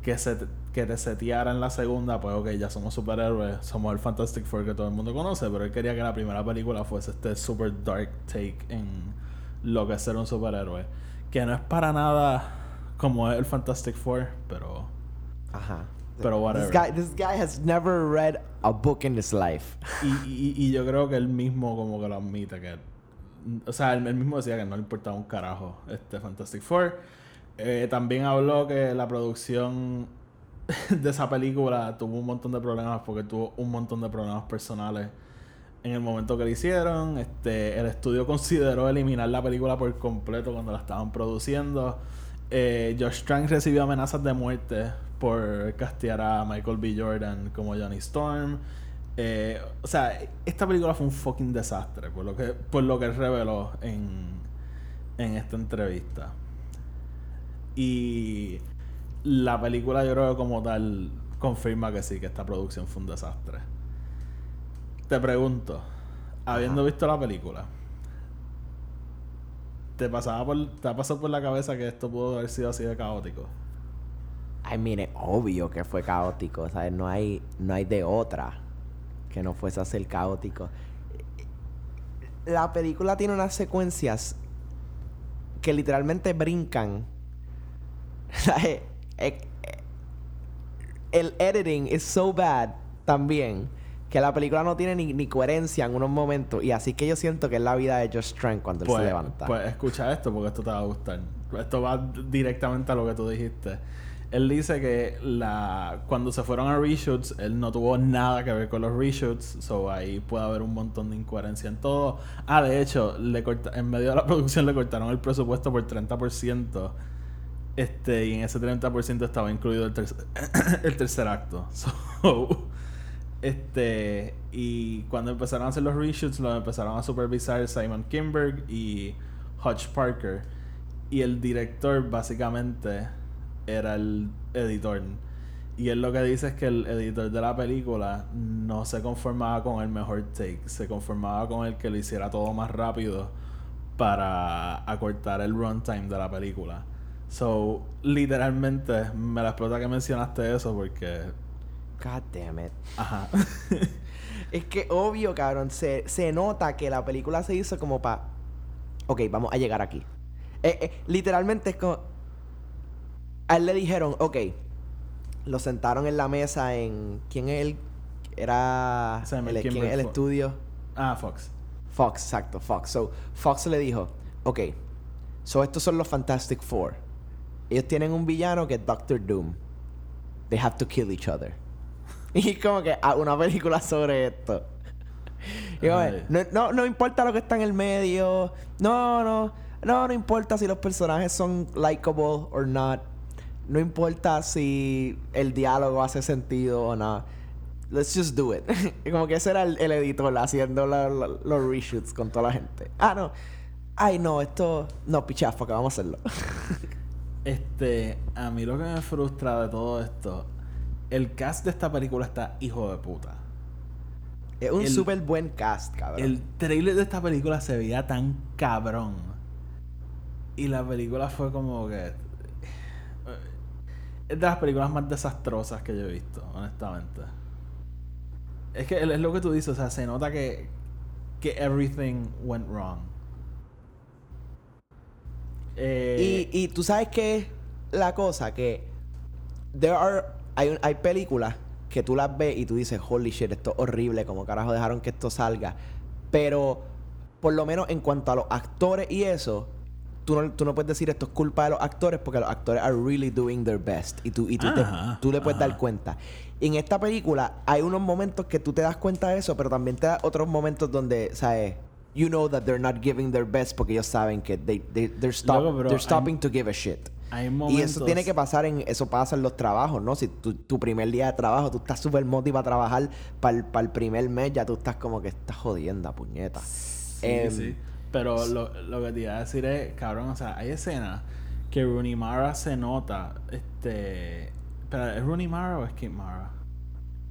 que se que te seteara en la segunda pues ok ya somos superhéroes somos el Fantastic Four que todo el mundo conoce pero él quería que la primera película fuese este super dark take en lo que es ser un superhéroe que no es para nada como es el Fantastic Four pero Ajá. Pero whatever. This guy, this guy has never read a book in his life. y, y, y yo creo que él mismo como que lo admite que o sea él, mismo decía que no le importaba un carajo este Fantastic Four Eh, también habló que la producción de esa película tuvo un montón de problemas porque tuvo un montón de problemas personales en el momento que la hicieron. Este, el estudio consideró eliminar la película por completo cuando la estaban produciendo. Eh, Josh Trank recibió amenazas de muerte por castear a Michael B. Jordan como Johnny Storm. Eh, o sea, esta película fue un fucking desastre por lo que, por lo que él reveló en, en esta entrevista. Y la película yo creo que como tal confirma que sí, que esta producción fue un desastre. Te pregunto, habiendo visto la película, ¿te pasaba por, te ha pasado por la cabeza que esto pudo haber sido así de caótico? Mean, es obvio que fue caótico, ¿sabes? No hay, no hay de otra que no fuese a ser caótico. La película tiene unas secuencias que literalmente brincan. ¿Sabes? Eh, eh, El editing is so bad también que la película no tiene ni, ni coherencia en unos momentos. Y así que yo siento que es la vida de Josh Trank cuando él Pues, se levanta. pues escucha esto porque esto te va a gustar. Esto va directamente a lo que tú dijiste. Él dice que la cuando se fueron a reshoots, él no tuvo nada que ver con los reshoots, so ahí puede haber un montón de incoherencia en todo. Ah, de hecho, le corta- en medio de la producción le cortaron el presupuesto por 30%. Este, y en ese 30% estaba incluido el, tercer- el tercer acto. So, este, y cuando empezaron a hacer los reshoots, los empezaron a supervisar Simon Kimberg y Hutch Parker. Y el director, básicamente, era el editor. Y él lo que dice es que el editor de la película no se conformaba con el mejor take, se conformaba con el que lo hiciera todo más rápido para acortar el runtime de la película. So, literalmente, me la explota que mencionaste eso porque. God damn it. Ajá. Es que obvio, cabrón, se, se nota que la película se hizo como para... Ok, vamos a llegar aquí. Eh, eh, literalmente es como... A él le dijeron, ok, lo sentaron en la mesa en... ¿Quién es él? Era... El, ¿Quién Kinberg es el Fo- estudio? ah, Fox. Fox, exacto, Fox. So, Fox le dijo, ok, so estos son los Fantastic Four. Ellos tienen un villano que es Doctor Doom. They have to kill each other. Y como que ah, una película sobre esto. Y como, Ay. no, no, no importa lo que está en el medio. No, no. No, no importa si los personajes son likable or not. No importa si el diálogo hace sentido o no. Let's just do it. y como que ese era el, el editor haciendo la- la- los reshoots con toda la gente. Ah, no. Ay, no, esto... No, pichafa, que vamos a hacerlo. Este, a mí lo que me frustra de todo esto, el cast de esta película está hijo de puta. es un súper buen cast, cabrón. El trailer de esta película se veía tan cabrón. Y la película fue como que. Es de las películas más desastrosas que yo he visto, honestamente. Es que es lo que tú dices, o sea, se nota que. que everything went wrong. Eh, Y, y tú sabes qué es la cosa, que there are, hay, hay películas que tú las ves y tú dices, holy shit, esto es horrible, como carajo dejaron que esto salga. Pero, por lo menos en cuanto a los actores y eso, tú no, tú no puedes decir esto es culpa de los actores porque los actores are really doing their best. Y tú, y tú, te- tú le puedes ajá. dar cuenta. En esta película hay unos momentos que tú te das cuenta de eso, pero también te da otros momentos donde, ¿sabes? You know that they're not giving their best porque ellos saben que they, they- they're, stop- they're stopping to give a shit. hay Y eso tiene que pasar en... Eso pasa en los trabajos, ¿no? Si tu, tu primer día de trabajo, tú estás súper motivado a trabajar para el, primer mes, ya tú estás como que estás jodiendo, puñeta. Sí, Em, sí. Pero lo, lo que te iba a decir es, cabrón, o sea, hay escenas que Rooney Mara se nota, este... Pero, ¿es Rooney Mara o es Kate Mara?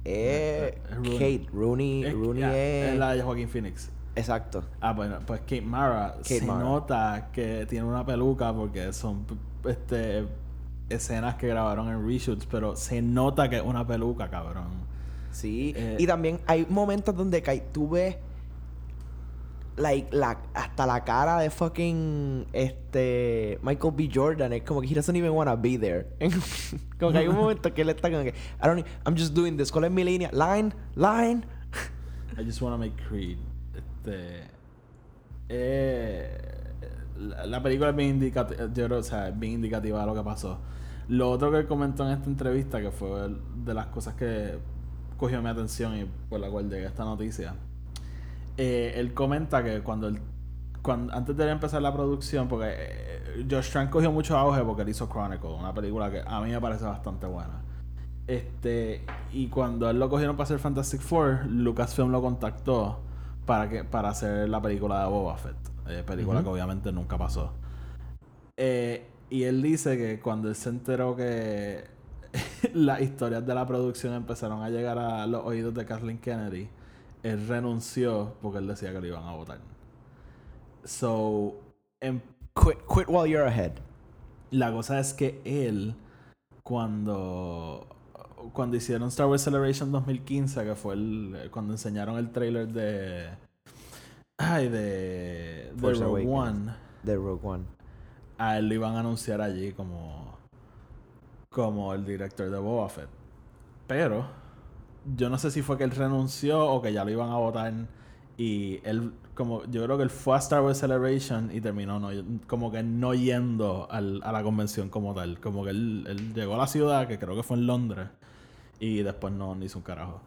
Eh, Es Rooney. Kate, Rooney, Es- Rooney es... es la de Joaquín Phoenix. Exacto. Ah, bueno, pues Kate Mara Kate se Mara. nota que tiene una peluca porque son este escenas que grabaron en reshoots, pero se nota que es una peluca, cabrón. Sí. Eh, y también hay momentos donde tú ves... Like, la, hasta la cara de fucking este Michael B. Jordan es como que he doesn't even wanna be there. como que hay un momento que él está como que I don't e- I'm just doing this. ¿Cuál es mi línea? Line, line. I just wanna make Creed. Este. Eh, la, la película es bien indicativa. Yo creo, o sea, es bien indicativa de lo que pasó. Lo otro que comentó en esta entrevista, que fue de las cosas que cogió mi atención y por la cual llegué a esta noticia. Eh, él comenta que cuando él. Cuando, antes de empezar la producción, porque eh, Josh Trank cogió mucho auge porque él hizo Chronicle, una película que a mí me parece bastante buena. Este, y cuando él lo cogieron para hacer Fantastic Four, Lucasfilm lo contactó para que para hacer la película de Boba Fett, eh, película que obviamente nunca pasó. Eh, y él dice que cuando él se enteró que las historias de la producción empezaron a llegar a los oídos de Kathleen Kennedy, él renunció porque él decía que lo iban a votar. So, en Quit, quit while you're ahead. la cosa es que él, cuando, cuando hicieron Star Wars Celebration 2015, que fue el, cuando enseñaron el trailer de. Ay, de. de Rogue. One, De Rogue One. a él lo iban a anunciar allí como. como el director de Boba Fett. Pero. Yo no sé si fue que él renunció o que ya lo iban a votar Y él, como, yo creo que él fue a Star Wars Celebration y terminó no, como que no yendo al- a la convención como tal. Como que él, él llegó a la ciudad, que creo que fue en Londres, y después no, no hizo un carajo.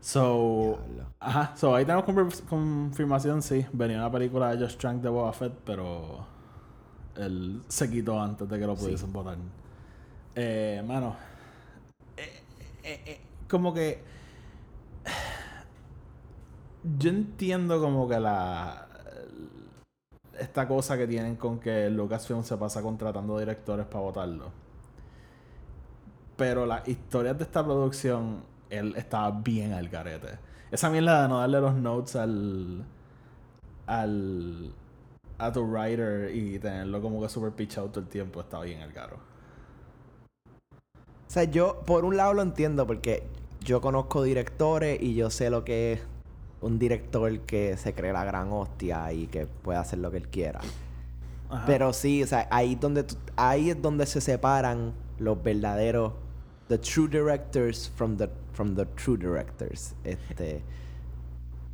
So, Diablo. ajá, so ahí tenemos confir- confirmación, sí. Venía una película de Josh Trank de Boba Fett, pero él se quitó antes de que lo pudiesen votar. Eh, mano, eh, eh, eh, como que yo entiendo como que la esta cosa que tienen con que Lucasfilm se pasa contratando directores para votarlo. Pero las historias de esta producción, él estaba bien al garete. Esa mierda de no darle los notes al. al. a tu writer y tenerlo como que super pitch out todo el tiempo, estaba bien al caro. O sea, yo por un lado lo entiendo porque yo conozco directores y yo sé lo que es un director que se cree la gran hostia y que puede hacer lo que él quiera. Ajá. Pero sí, o sea, ahí, donde ahí es donde se separan los verdaderos, the true directors from the, from the true directors. Este,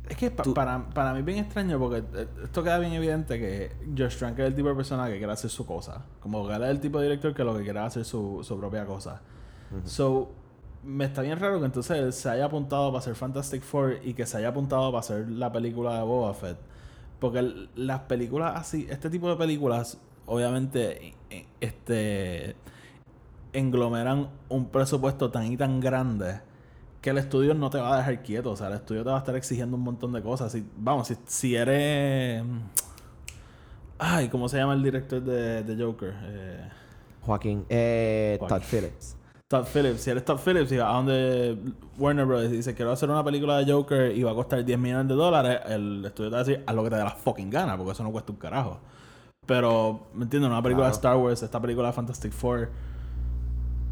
Es que pa- Tú- para, para mí es bien extraño porque eh, esto queda bien evidente que Josh Trank es el tipo de persona que quiere hacer su cosa. Como que él es el tipo de director que lo que quiere hacer su, su propia cosa. So, me está bien raro que entonces él se haya apuntado para hacer Fantastic Four y que se haya apuntado para hacer la película de Boba Fett. Porque el- las películas así, este tipo de películas, obviamente, eh, este englomeran un presupuesto tan y tan grande que el estudio no te va a dejar quieto. O sea, el estudio te va a estar exigiendo un montón de cosas. Si, vamos, si, si eres. Ay, ¿cómo se llama el director de, de Joker? Eh, Joaquín, eh, Joaquín. Todd Phillips. Todd Phillips. Si eres Todd Phillips y vas a donde Warner Bros. y dice quiero hacer una película de Joker y va a costar 10 millones de dólares, el estudio te va a decir haz lo que te dé la fucking gana, porque eso no cuesta un carajo. Pero, ¿me entiendes? Una película de. Star Wars, esta película de Fantastic Four,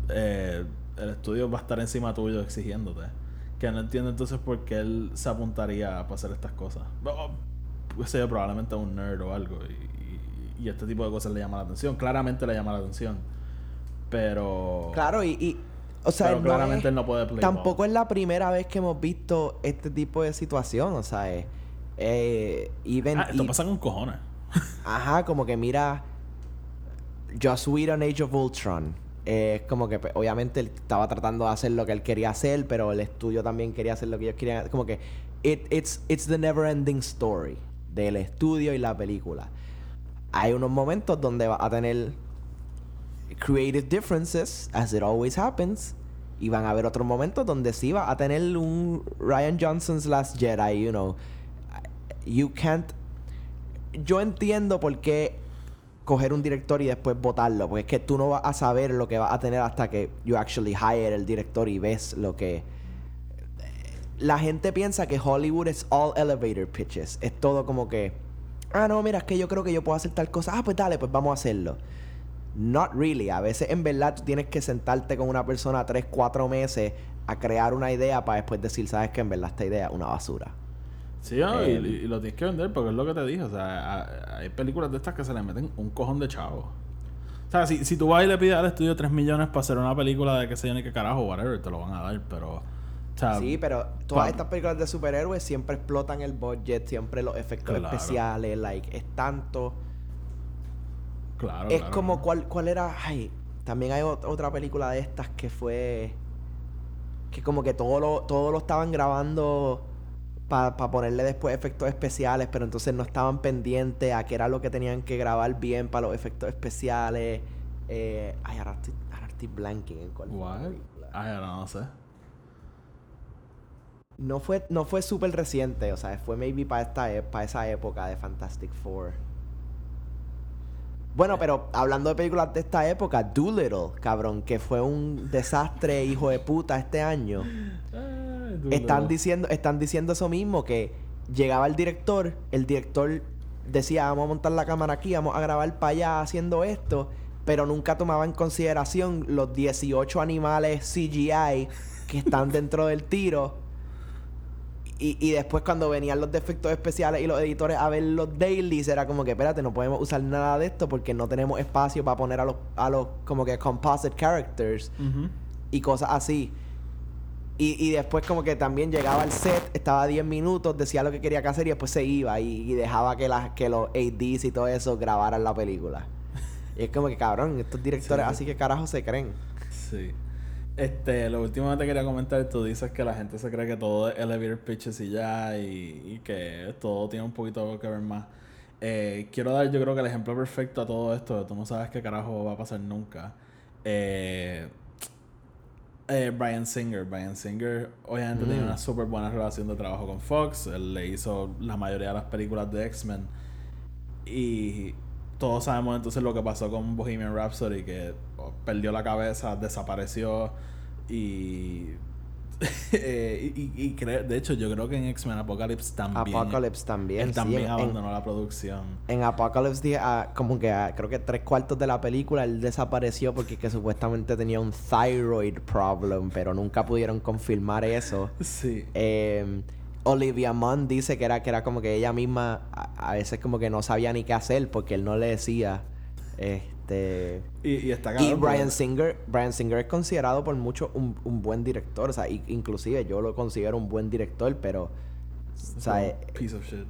eh, el estudio va a estar encima tuyo exigiéndote. Que no entiendo entonces por qué él se apuntaría para hacer estas cosas. Qué sé yo, probablemente un nerd o algo. Y, y- y este tipo de cosas le llama la atención. Claramente le llama la atención. Pero. Claro, y, y o sea, Pero claramente es- él no puede play tampoco ball. es la primera vez que hemos visto este tipo de situación, o sea, eh, eh, even Ah, esto y- pasa con cojones. Ajá, como que mira Joss Whedon Age of Ultron. Eh, Es como que pues, obviamente él estaba tratando de hacer lo que él quería hacer, pero el estudio también quería hacer lo que ellos querían. Como que it- it's, it's the never ending story del estudio y la película. Hay unos momentos donde va a tener creative differences, as it always happens. Y van a haber otros momentos donde sí va a tener un Ryan Johnson's Last Jedi, you know. You can't yo entiendo por qué coger un director y después votarlo, porque es que tú no vas a saber lo que vas a tener hasta que you actually hire el director y ves lo que la gente piensa que Hollywood es all elevator pitches, es todo como que ah no, mira, es que yo creo que yo puedo hacer tal cosa, ah pues dale, pues vamos a hacerlo. Not really, a veces en verdad tú tienes que sentarte con una persona tres, cuatro meses a crear una idea para después decir, sabes que en verdad esta idea es una basura. Sí, y, y lo tienes que vender porque es lo que te dije. O sea, ha- hay películas de estas que se le meten un cojón de chavos. O sea, si, si tú vas y le pides al estudio 3 millones para hacer una película de que se yo ni qué carajo, whatever, te lo van a dar, pero. O sea, Sí, pero todas estas películas de superhéroes siempre explotan el budget, siempre los efectos Claro. especiales, like, es tanto. Claro. es claro, como cuál, cuál era. Ay, también hay ot- otra película de estas que fue. Que como que todo lo, todo lo estaban grabando para ponerle después efectos especiales, pero entonces no estaban pendientes a qué era lo que tenían que grabar bien para los efectos especiales. Eh, ay, ahora estoy, ahora estoy blanking en cuál. Ay, ahora no sé. No fue, no fue súper reciente, o sea, fue maybe para esta e- para esa época de Fantastic Four. Bueno, pero hablando de películas de esta época, Doolittle, cabrón, que fue un desastre, hijo de puta, este año. Ay, Están diciendo, están diciendo eso mismo, que llegaba el director, el director decía, vamos a montar la cámara aquí, vamos a grabar para allá haciendo esto, pero nunca tomaba en consideración los 18 animales CGI que están dentro del tiro. Y, y después cuando venían los defectos especiales y los editores a ver los dailies, era como que, espérate, no podemos usar nada de esto porque no tenemos espacio para poner a los, a los como que composite characters y cosas así. Y, y después como que también llegaba al set, estaba 10 minutos, decía lo que quería que hacer y después se iba y, y dejaba que, las que los ADs y todo eso grabaran la película. Y es como que cabrón, estos directores Sí. así que carajo se creen. Sí. Este, lo último que te quería comentar, tú dices que la gente se cree que todo es elevator pitches y ya, y, y que todo tiene un poquito que ver más. Eh, quiero dar, yo creo que el ejemplo perfecto a todo esto, tú no sabes qué carajo va a pasar nunca. Eh, eh, Brian Singer. Brian Singer obviamente Mm. tiene una súper buena relación de trabajo con Fox. Él le hizo la mayoría de las películas de X-Men. Y todos sabemos entonces lo que pasó con Bohemian Rhapsody, que perdió la cabeza, desapareció y... eh, y, y- de hecho, yo creo que en X-Men Apocalypse también... Apocalypse también, Él también en- abandonó la producción. En Apocalypse, ah, como que ah, creo que tres cuartos de la película él desapareció porque que supuestamente tenía un thyroid problem, pero nunca pudieron confirmar eso. Sí. Eh, Olivia Munn dice que era, que era como que ella misma a, a veces como que no sabía ni qué hacer porque él no le decía. Este. Y, y está Y Brian Singer, Brian Singer es considerado por muchos un, un buen director. O sea, i- inclusive yo lo considero un buen director, pero. O sea, eh, Piece of shit.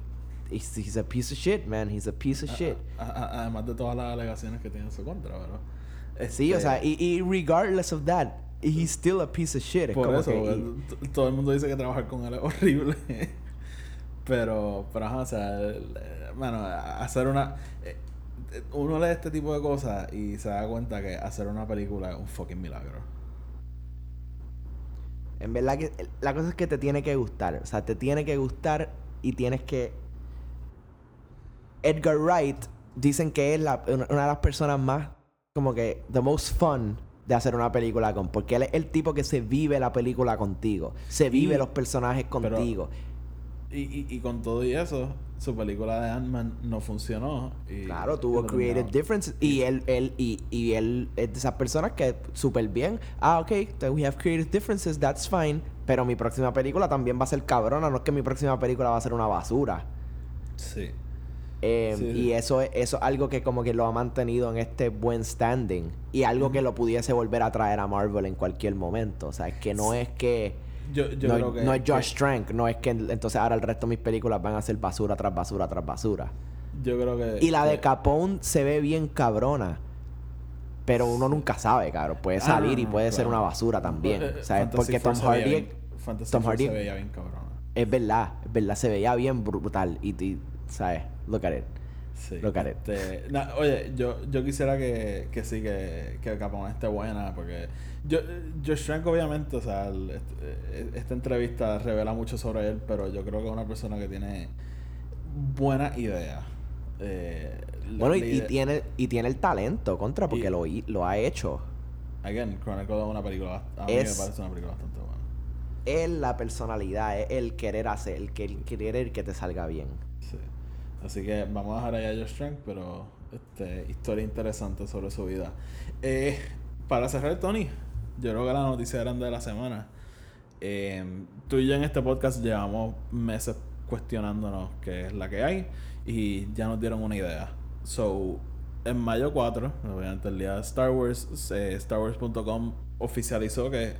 he's, he's a piece of shit, man. He's a piece of shit. A- a- además de todas las alegaciones que tiene en su contra, ¿verdad? Sí, o Este, sea, y, y regardless of that, he's still a piece of shit. Es Por como eso, que- y- todo el mundo dice que trabajar con él es horrible. pero, pero ajá, o sea, el- eh, a- hacer una. Uno lee este tipo de cosas y se da cuenta que hacer una película es un fucking milagro. En verdad que la cosa es que te tiene que gustar. O sea, te tiene que gustar y tienes que. Edgar Wright dicen que es la- una, de las personas más como que the most fun de hacer una película con. Porque él es el tipo que se vive la película contigo. Se vive Y- los personajes pero- contigo. Y, y, y con todo y eso, su película de Ant-Man no funcionó. Y, Claro, tuvo creative differences. Y él, él, y, y él es de esas personas que súper bien. Ah, ok, we have creative differences, that's fine. Pero mi próxima película también va a ser cabrona. No es que mi próxima película va a ser una basura. Sí. Eh, Sí, y eso, es- eso es algo que como que lo ha mantenido en este buen standing. Y algo que lo pudiese volver a traer a Marvel en cualquier momento. O sea, es que no es que... Yo, yo no, creo que. no es Josh Trank. No es que entonces ahora el resto de mis películas van a ser basura tras basura tras basura. Yo creo que. Y la de Capone se ve bien cabrona. Pero uno nunca sabe, cabrón. Puede Ah, salir y puede ser una basura también. Eh, o sea, es Fantasy porque Tom Hardy... bien- Tom Hardy- se veía bien cabrona. Es verdad, es verdad. Se veía bien brutal. Y, y ¿sabes? Look at it. Sí. At it. Este, na- oye, yo, yo quisiera que, que sí, que, que Capone esté buena, porque yo, Josh Trank obviamente, o sea, el- este- esta entrevista revela mucho sobre él, pero yo creo que es una persona que tiene buena idea. Eh, Bueno, y, y tiene, y tiene el talento contra porque Y- lo, lo ha hecho. Again, Chronicle es una película, a mí Es- me parece una película bastante buena. Es la personalidad, es el querer hacer, el, que, el querer que te salga bien. Sí. Así que vamos a dejar ahí a Josh Trank, pero este, historia interesante sobre su vida. Eh, para cerrar, Tony, yo creo que la noticia grande de la semana. Eh, tú y yo en este podcast llevamos meses cuestionándonos qué es la que hay y ya nos dieron una idea. So, en mayo 4, obviamente el día de Star Wars, eh, StarWars.com oficializó que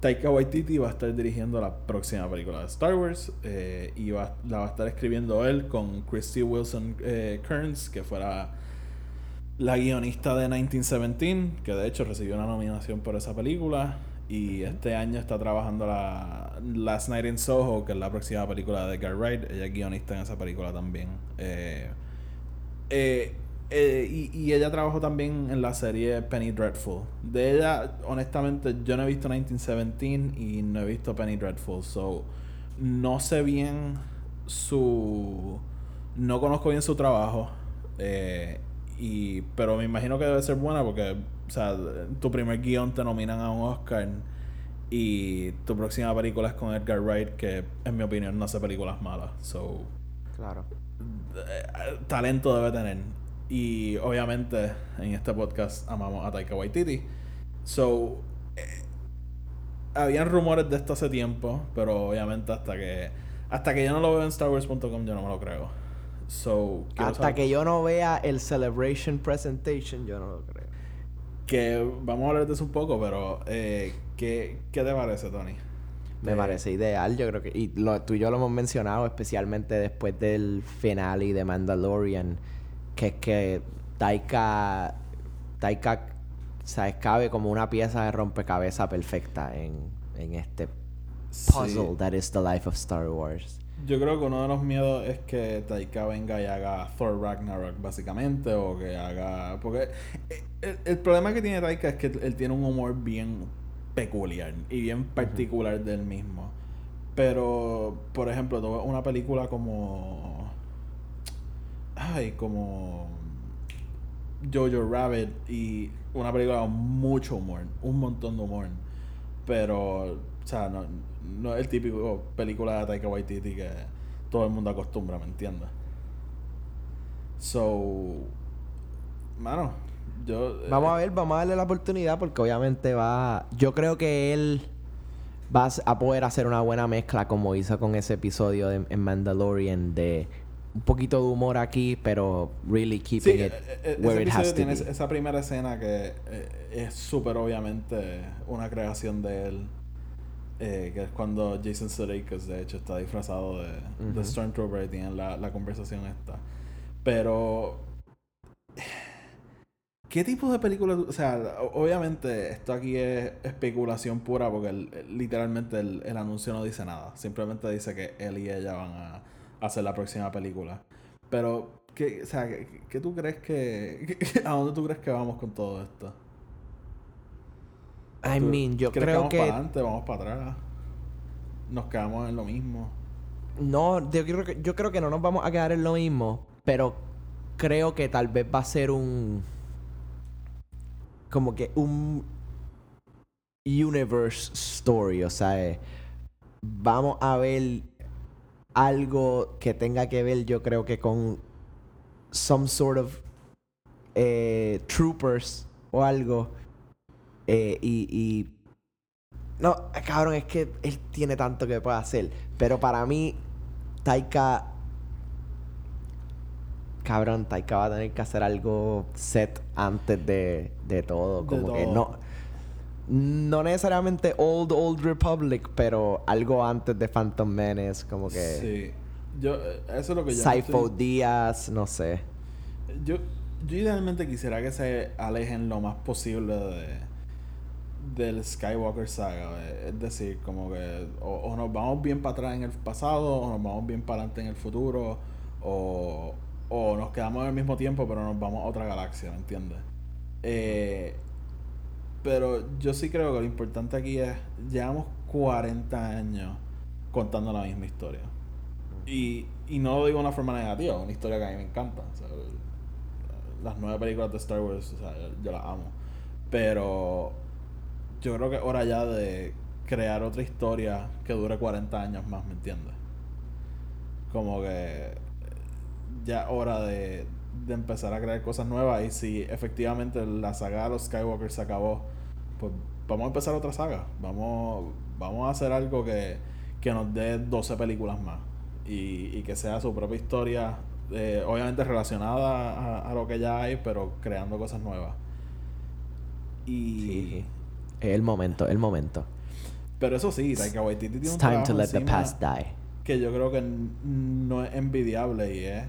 Taika Waititi va a estar dirigiendo la próxima película de Star Wars eh, y va- la va a estar escribiendo él con Christy Wilson eh, Kearns, que fuera la guionista de 1917, que de hecho recibió una nominación por esa película. Y este año está trabajando la Last Night in Soho, que es la próxima película de Edgar Wright. Ella es guionista en esa película también. Eh, eh, y, y ella trabajó también en la serie Penny Dreadful. De ella, honestamente, yo no he visto 1917 y no he visto Penny Dreadful. So, no sé bien su. No conozco bien su trabajo. eh, y, pero me imagino que debe ser buena porque, o sea, tu primer guion te nominan a un Oscar. Y tu próxima película es con Edgar Wright, que en mi opinión no hace películas malas. So, Claro. eh, talento debe tener. Y obviamente en este podcast amamos a Taika Waititi. So, eh, habían rumores de esto hace tiempo, pero obviamente hasta que hasta que yo no lo veo en StarWars.com yo no me lo creo. So, Hasta saber- que yo no vea el Celebration Presentation, yo no lo creo. que vamos a hablar de eso un poco, pero eh, ¿qué, ¿qué te parece, Tony? Me parece ideal, yo creo que... Y lo, tú y yo lo hemos mencionado, especialmente después del finale de Mandalorian, que es que Taika... Taika, ¿sabes? Cabe como una pieza de rompecabezas perfecta en, en este puzzle Sí. that is the life of Star Wars. Yo creo que uno de los miedos es que Taika venga y haga Thor Ragnarok, básicamente, o que haga... Porque eh, el, el problema que tiene Taika es que él tiene un humor bien peculiar y bien particular del mismo. Pero, por ejemplo, una película como... Ay, como... Jojo Rabbit y una película con mucho humor, un montón de humor. Pero, o sea, no, no es el típico película de Taika Waititi que todo el mundo acostumbra, ¿me entiendes? So, mano, yo... eh, Vamos a ver, vamos a darle la oportunidad porque obviamente va... Yo creo que él va a poder hacer una buena mezcla como hizo con ese episodio de, en Mandalorian de un poquito de humor aquí, pero really Sí, keeping it eh, eh, where it has to be. esa- primera escena que eh, es súper obviamente una creación de él. eh, que es cuando Jason Sudeikis de hecho está disfrazado de, de Ujú. Stormtrooper y tienen la, la conversación esta. Pero... ¿Qué tipo de película? O sea, obviamente esto aquí es especulación pura porque el- literalmente el, el anuncio no dice nada. Simplemente dice que él y ella van a hacer la próxima película. Pero, ¿qué, o sea, ¿qué, qué tú crees que... ¿A dónde tú crees que vamos con todo esto? I ¿Tú mean, yo creo vamos que... para adelante, vamos para atrás? Nos quedamos en lo mismo. No, yo creo, que, yo creo que no nos vamos a quedar en lo mismo, pero creo que tal vez va a ser un... Como que un universe story, o sea, eh, vamos a ver algo que tenga que ver, yo creo que con some sort of eh, troopers o algo. Eh, y, y no, cabrón, es que él tiene tanto que puede hacer. Pero para mí, Taika. Cabrón, Taika va a tener que hacer algo set antes de, de todo. De Como que todo. no. No necesariamente Old Old Republic, pero algo antes de Phantom Menace, como que. Sí. Yo, eh, eso es lo que yo... Saifo estoy- Díaz, no sé. Yo, yo idealmente quisiera que se alejen lo más posible de del Skywalker saga. eh, Es decir, como que o, o nos vamos bien para atrás en el pasado, o nos vamos bien para adelante en el futuro, o, o nos quedamos en el mismo tiempo, pero nos vamos a otra galaxia, ¿me entiendes? Eh, pero yo sí creo que lo importante aquí es, llevamos 40 años contando la misma historia. Y, y no lo digo de una forma negativa, una historia que a mí me encanta. las nueve películas de Star Wars, o sea, yo, las amo. Pero yo creo que es hora ya de crear otra historia que dure 40 años más, ¿me entiendes? Como que ya hora de, de empezar a crear cosas nuevas y si efectivamente la saga de los Skywalker se acabó, pues vamos a empezar otra saga. Vamos, vamos a hacer algo que, que nos dé 12 películas más y, y que sea su propia historia, eh, obviamente relacionada a, a lo que ya hay, pero creando cosas nuevas. Y... Sí. Es el momento, el momento. Pero eso sí, Taika Waititi tiene It's un time trabajo to let the encima past die. que yo creo que no es envidiable y es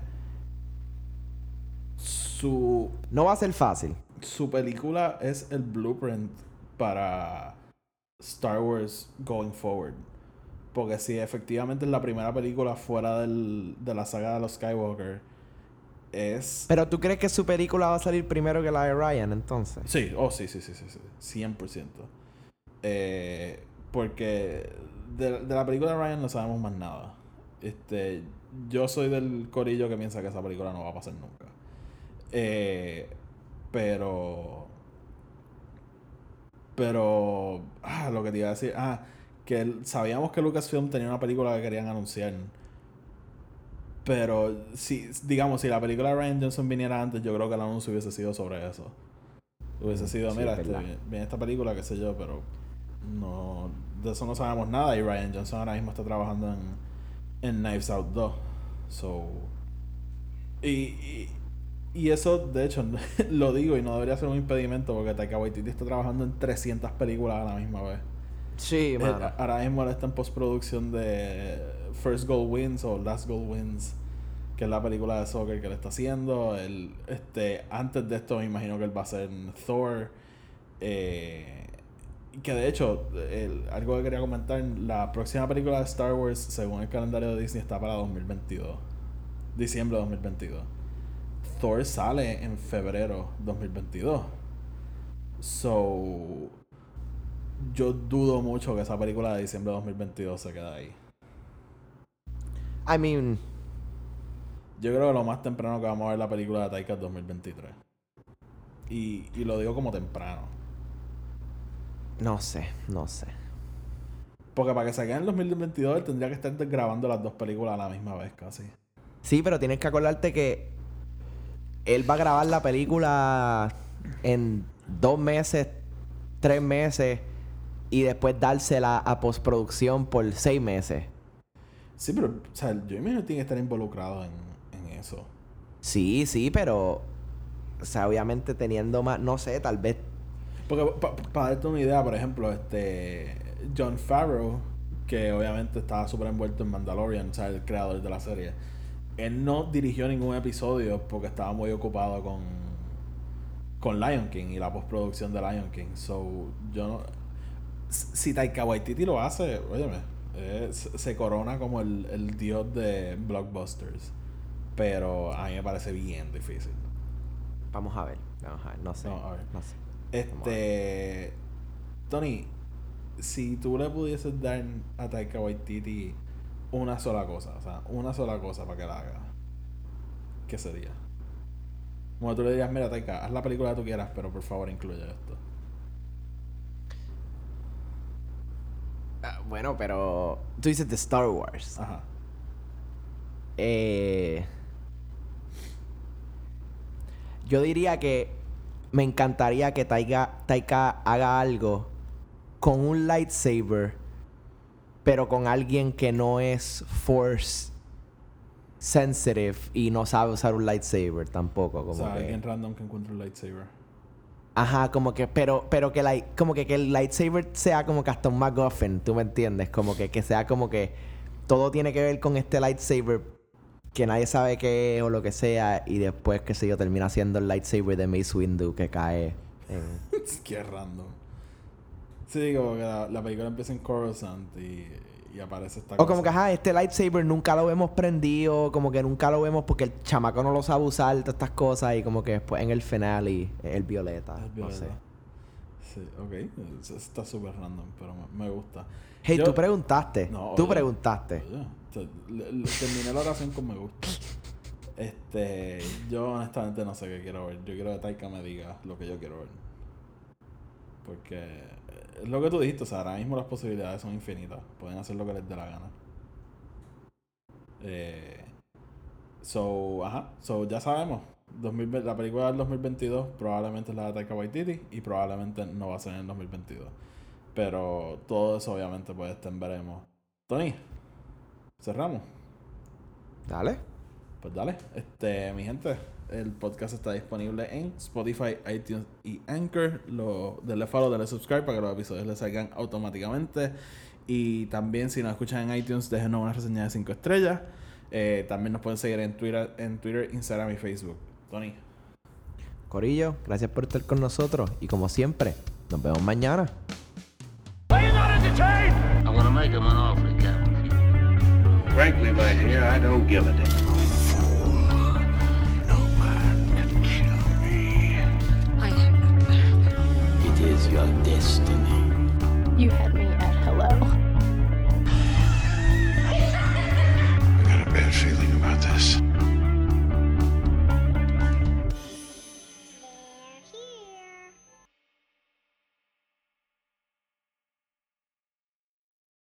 su No va a ser fácil. su película es el blueprint para Star Wars going forward. Porque si efectivamente es la primera película fuera del, de la saga de los Skywalker, es... Pero tú crees que su película va a salir primero que la de Ryan, entonces. Sí, oh, sí, sí, sí, sí, sí. 100%. Eh, porque de, de la película de Ryan no sabemos más nada. Este, yo soy del corillo que piensa que esa película no va a pasar nunca. Eh, pero... Pero... Ah, lo que te iba a decir... Ah, que sabíamos que Lucasfilm tenía una película que querían anunciar. Pero, si, digamos, si la película de Ryan Johnson viniera antes, yo creo que el anuncio hubiese sido sobre eso. Hubiese sido, Mm, sí, mira, es este, viene- viene esta película, qué sé yo, pero no de eso no sabemos nada. Y Ryan Johnson ahora mismo está trabajando en, en Knives Out 2. So, y, y, y eso, de hecho, lo digo y no debería ser un impedimento porque Taika Waititi está trabajando en 300 películas a la misma vez. Sí, Eh, mano. ahora mismo está en postproducción de First Goal Wins o Last Goal Wins, que es la película de soccer que él está haciendo. Él, este, antes de esto me imagino que él va a ser en Thor. Eh, que de hecho, el- algo que quería comentar, la próxima película de Star Wars, según el calendario de Disney, está para 2022. Diciembre de 2022. Thor sale en febrero 2022. So, yo dudo mucho que esa película de diciembre de 2022 se quede ahí. I mean, Yo creo que lo más temprano que vamos a ver la película de Taika es 2023. Y, y lo digo como temprano. no sé, no sé. Porque para que se quede en 2022 él tendría que estar grabando las dos películas a la misma vez casi. Sí, pero tienes que acordarte que él va a grabar la película en dos meses, tres meses y después dársela a postproducción por seis meses. Sí, pero o sea, yo imagino que tiene que estar involucrado en, en eso. Sí, sí, pero. O sea, obviamente teniendo más. No sé, tal vez. Porque para darte una idea, por ejemplo, este John Farrow, que obviamente estaba súper envuelto en Mandalorian, o sea, el creador de la serie, él no dirigió ningún episodio porque estaba muy ocupado con, con Lion King y la postproducción de Lion King. So, yo no. Si Taika Waititi lo hace, óyeme, eh, se corona como el, el dios de blockbusters. Pero a mí me parece bien difícil. Vamos a ver. Vamos a ver. No sé. No, a ver. No sé. Este. Tony, si tú le pudieses dar a Taika Waititi una sola cosa, o sea, una sola cosa para que la haga, ¿qué sería? Como tú le dirías, mira, Taika, haz la película que tú quieras, pero por favor incluye esto. Ah, bueno, pero. Tú dices de Star Wars. Ajá. Eh, yo diría que me encantaría que Taika, Taika haga algo con un lightsaber, pero con alguien que no es force sensitive y no sabe usar un lightsaber tampoco. Como o sea, que- alguien random que encuentre un lightsaber. Ajá, como que, pero, pero que, la- como que, que el lightsaber sea como que hasta un MacGuffin, ¿tú me entiendes? Como que, que sea como que todo tiene que ver con este lightsaber que nadie sabe qué es o lo que sea, y después, qué sé yo, termina siendo el lightsaber de Mace Windu que cae en... Qué random. Sí, como que la, la película empieza en Coruscant y, y aparece esta O como que, cosa. ajá, este lightsaber nunca lo vemos prendido, como que nunca lo vemos porque el chamaco no lo sabe usar, todas estas cosas, y como que después en el finale, el violeta, Es no violeta. sé. Sí, ok. Eso Está súper random, pero me, me gusta. Hey, Yo- tú preguntaste, No, tú oye, preguntaste. oye, o sea, le- le- terminé la oración con me gusta. Este, yo honestamente no sé qué quiero ver. Yo quiero que Taika me diga lo que yo quiero ver. Porque es lo que tú dijiste, o sea, ahora mismo las posibilidades son infinitas. Pueden hacer lo que les dé la gana. Eh, so, ajá, so ya sabemos. 2020 la película del 2022 probablemente es la de Taika Waititi y probablemente no va a ser en el 2022. Pero todo eso obviamente pues está en veremos. Tony, cerramos. Dale. Pues dale, este, mi gente, el podcast está disponible en Spotify, iTunes y Anchor. Lo, denle follow, denle subscribe para que los episodios les salgan automáticamente. Y también si nos escuchan en iTunes, déjenos una reseña de 5 estrellas. Eh, también nos pueden seguir en Twitter, en Twitter, Instagram y Facebook. Tony, Corillo, gracias por estar con nosotros y como siempre, nos vemos mañana. Frankly, my dear, I don't give a damn. your destiny. You had me at hello. I got a bad feeling about this.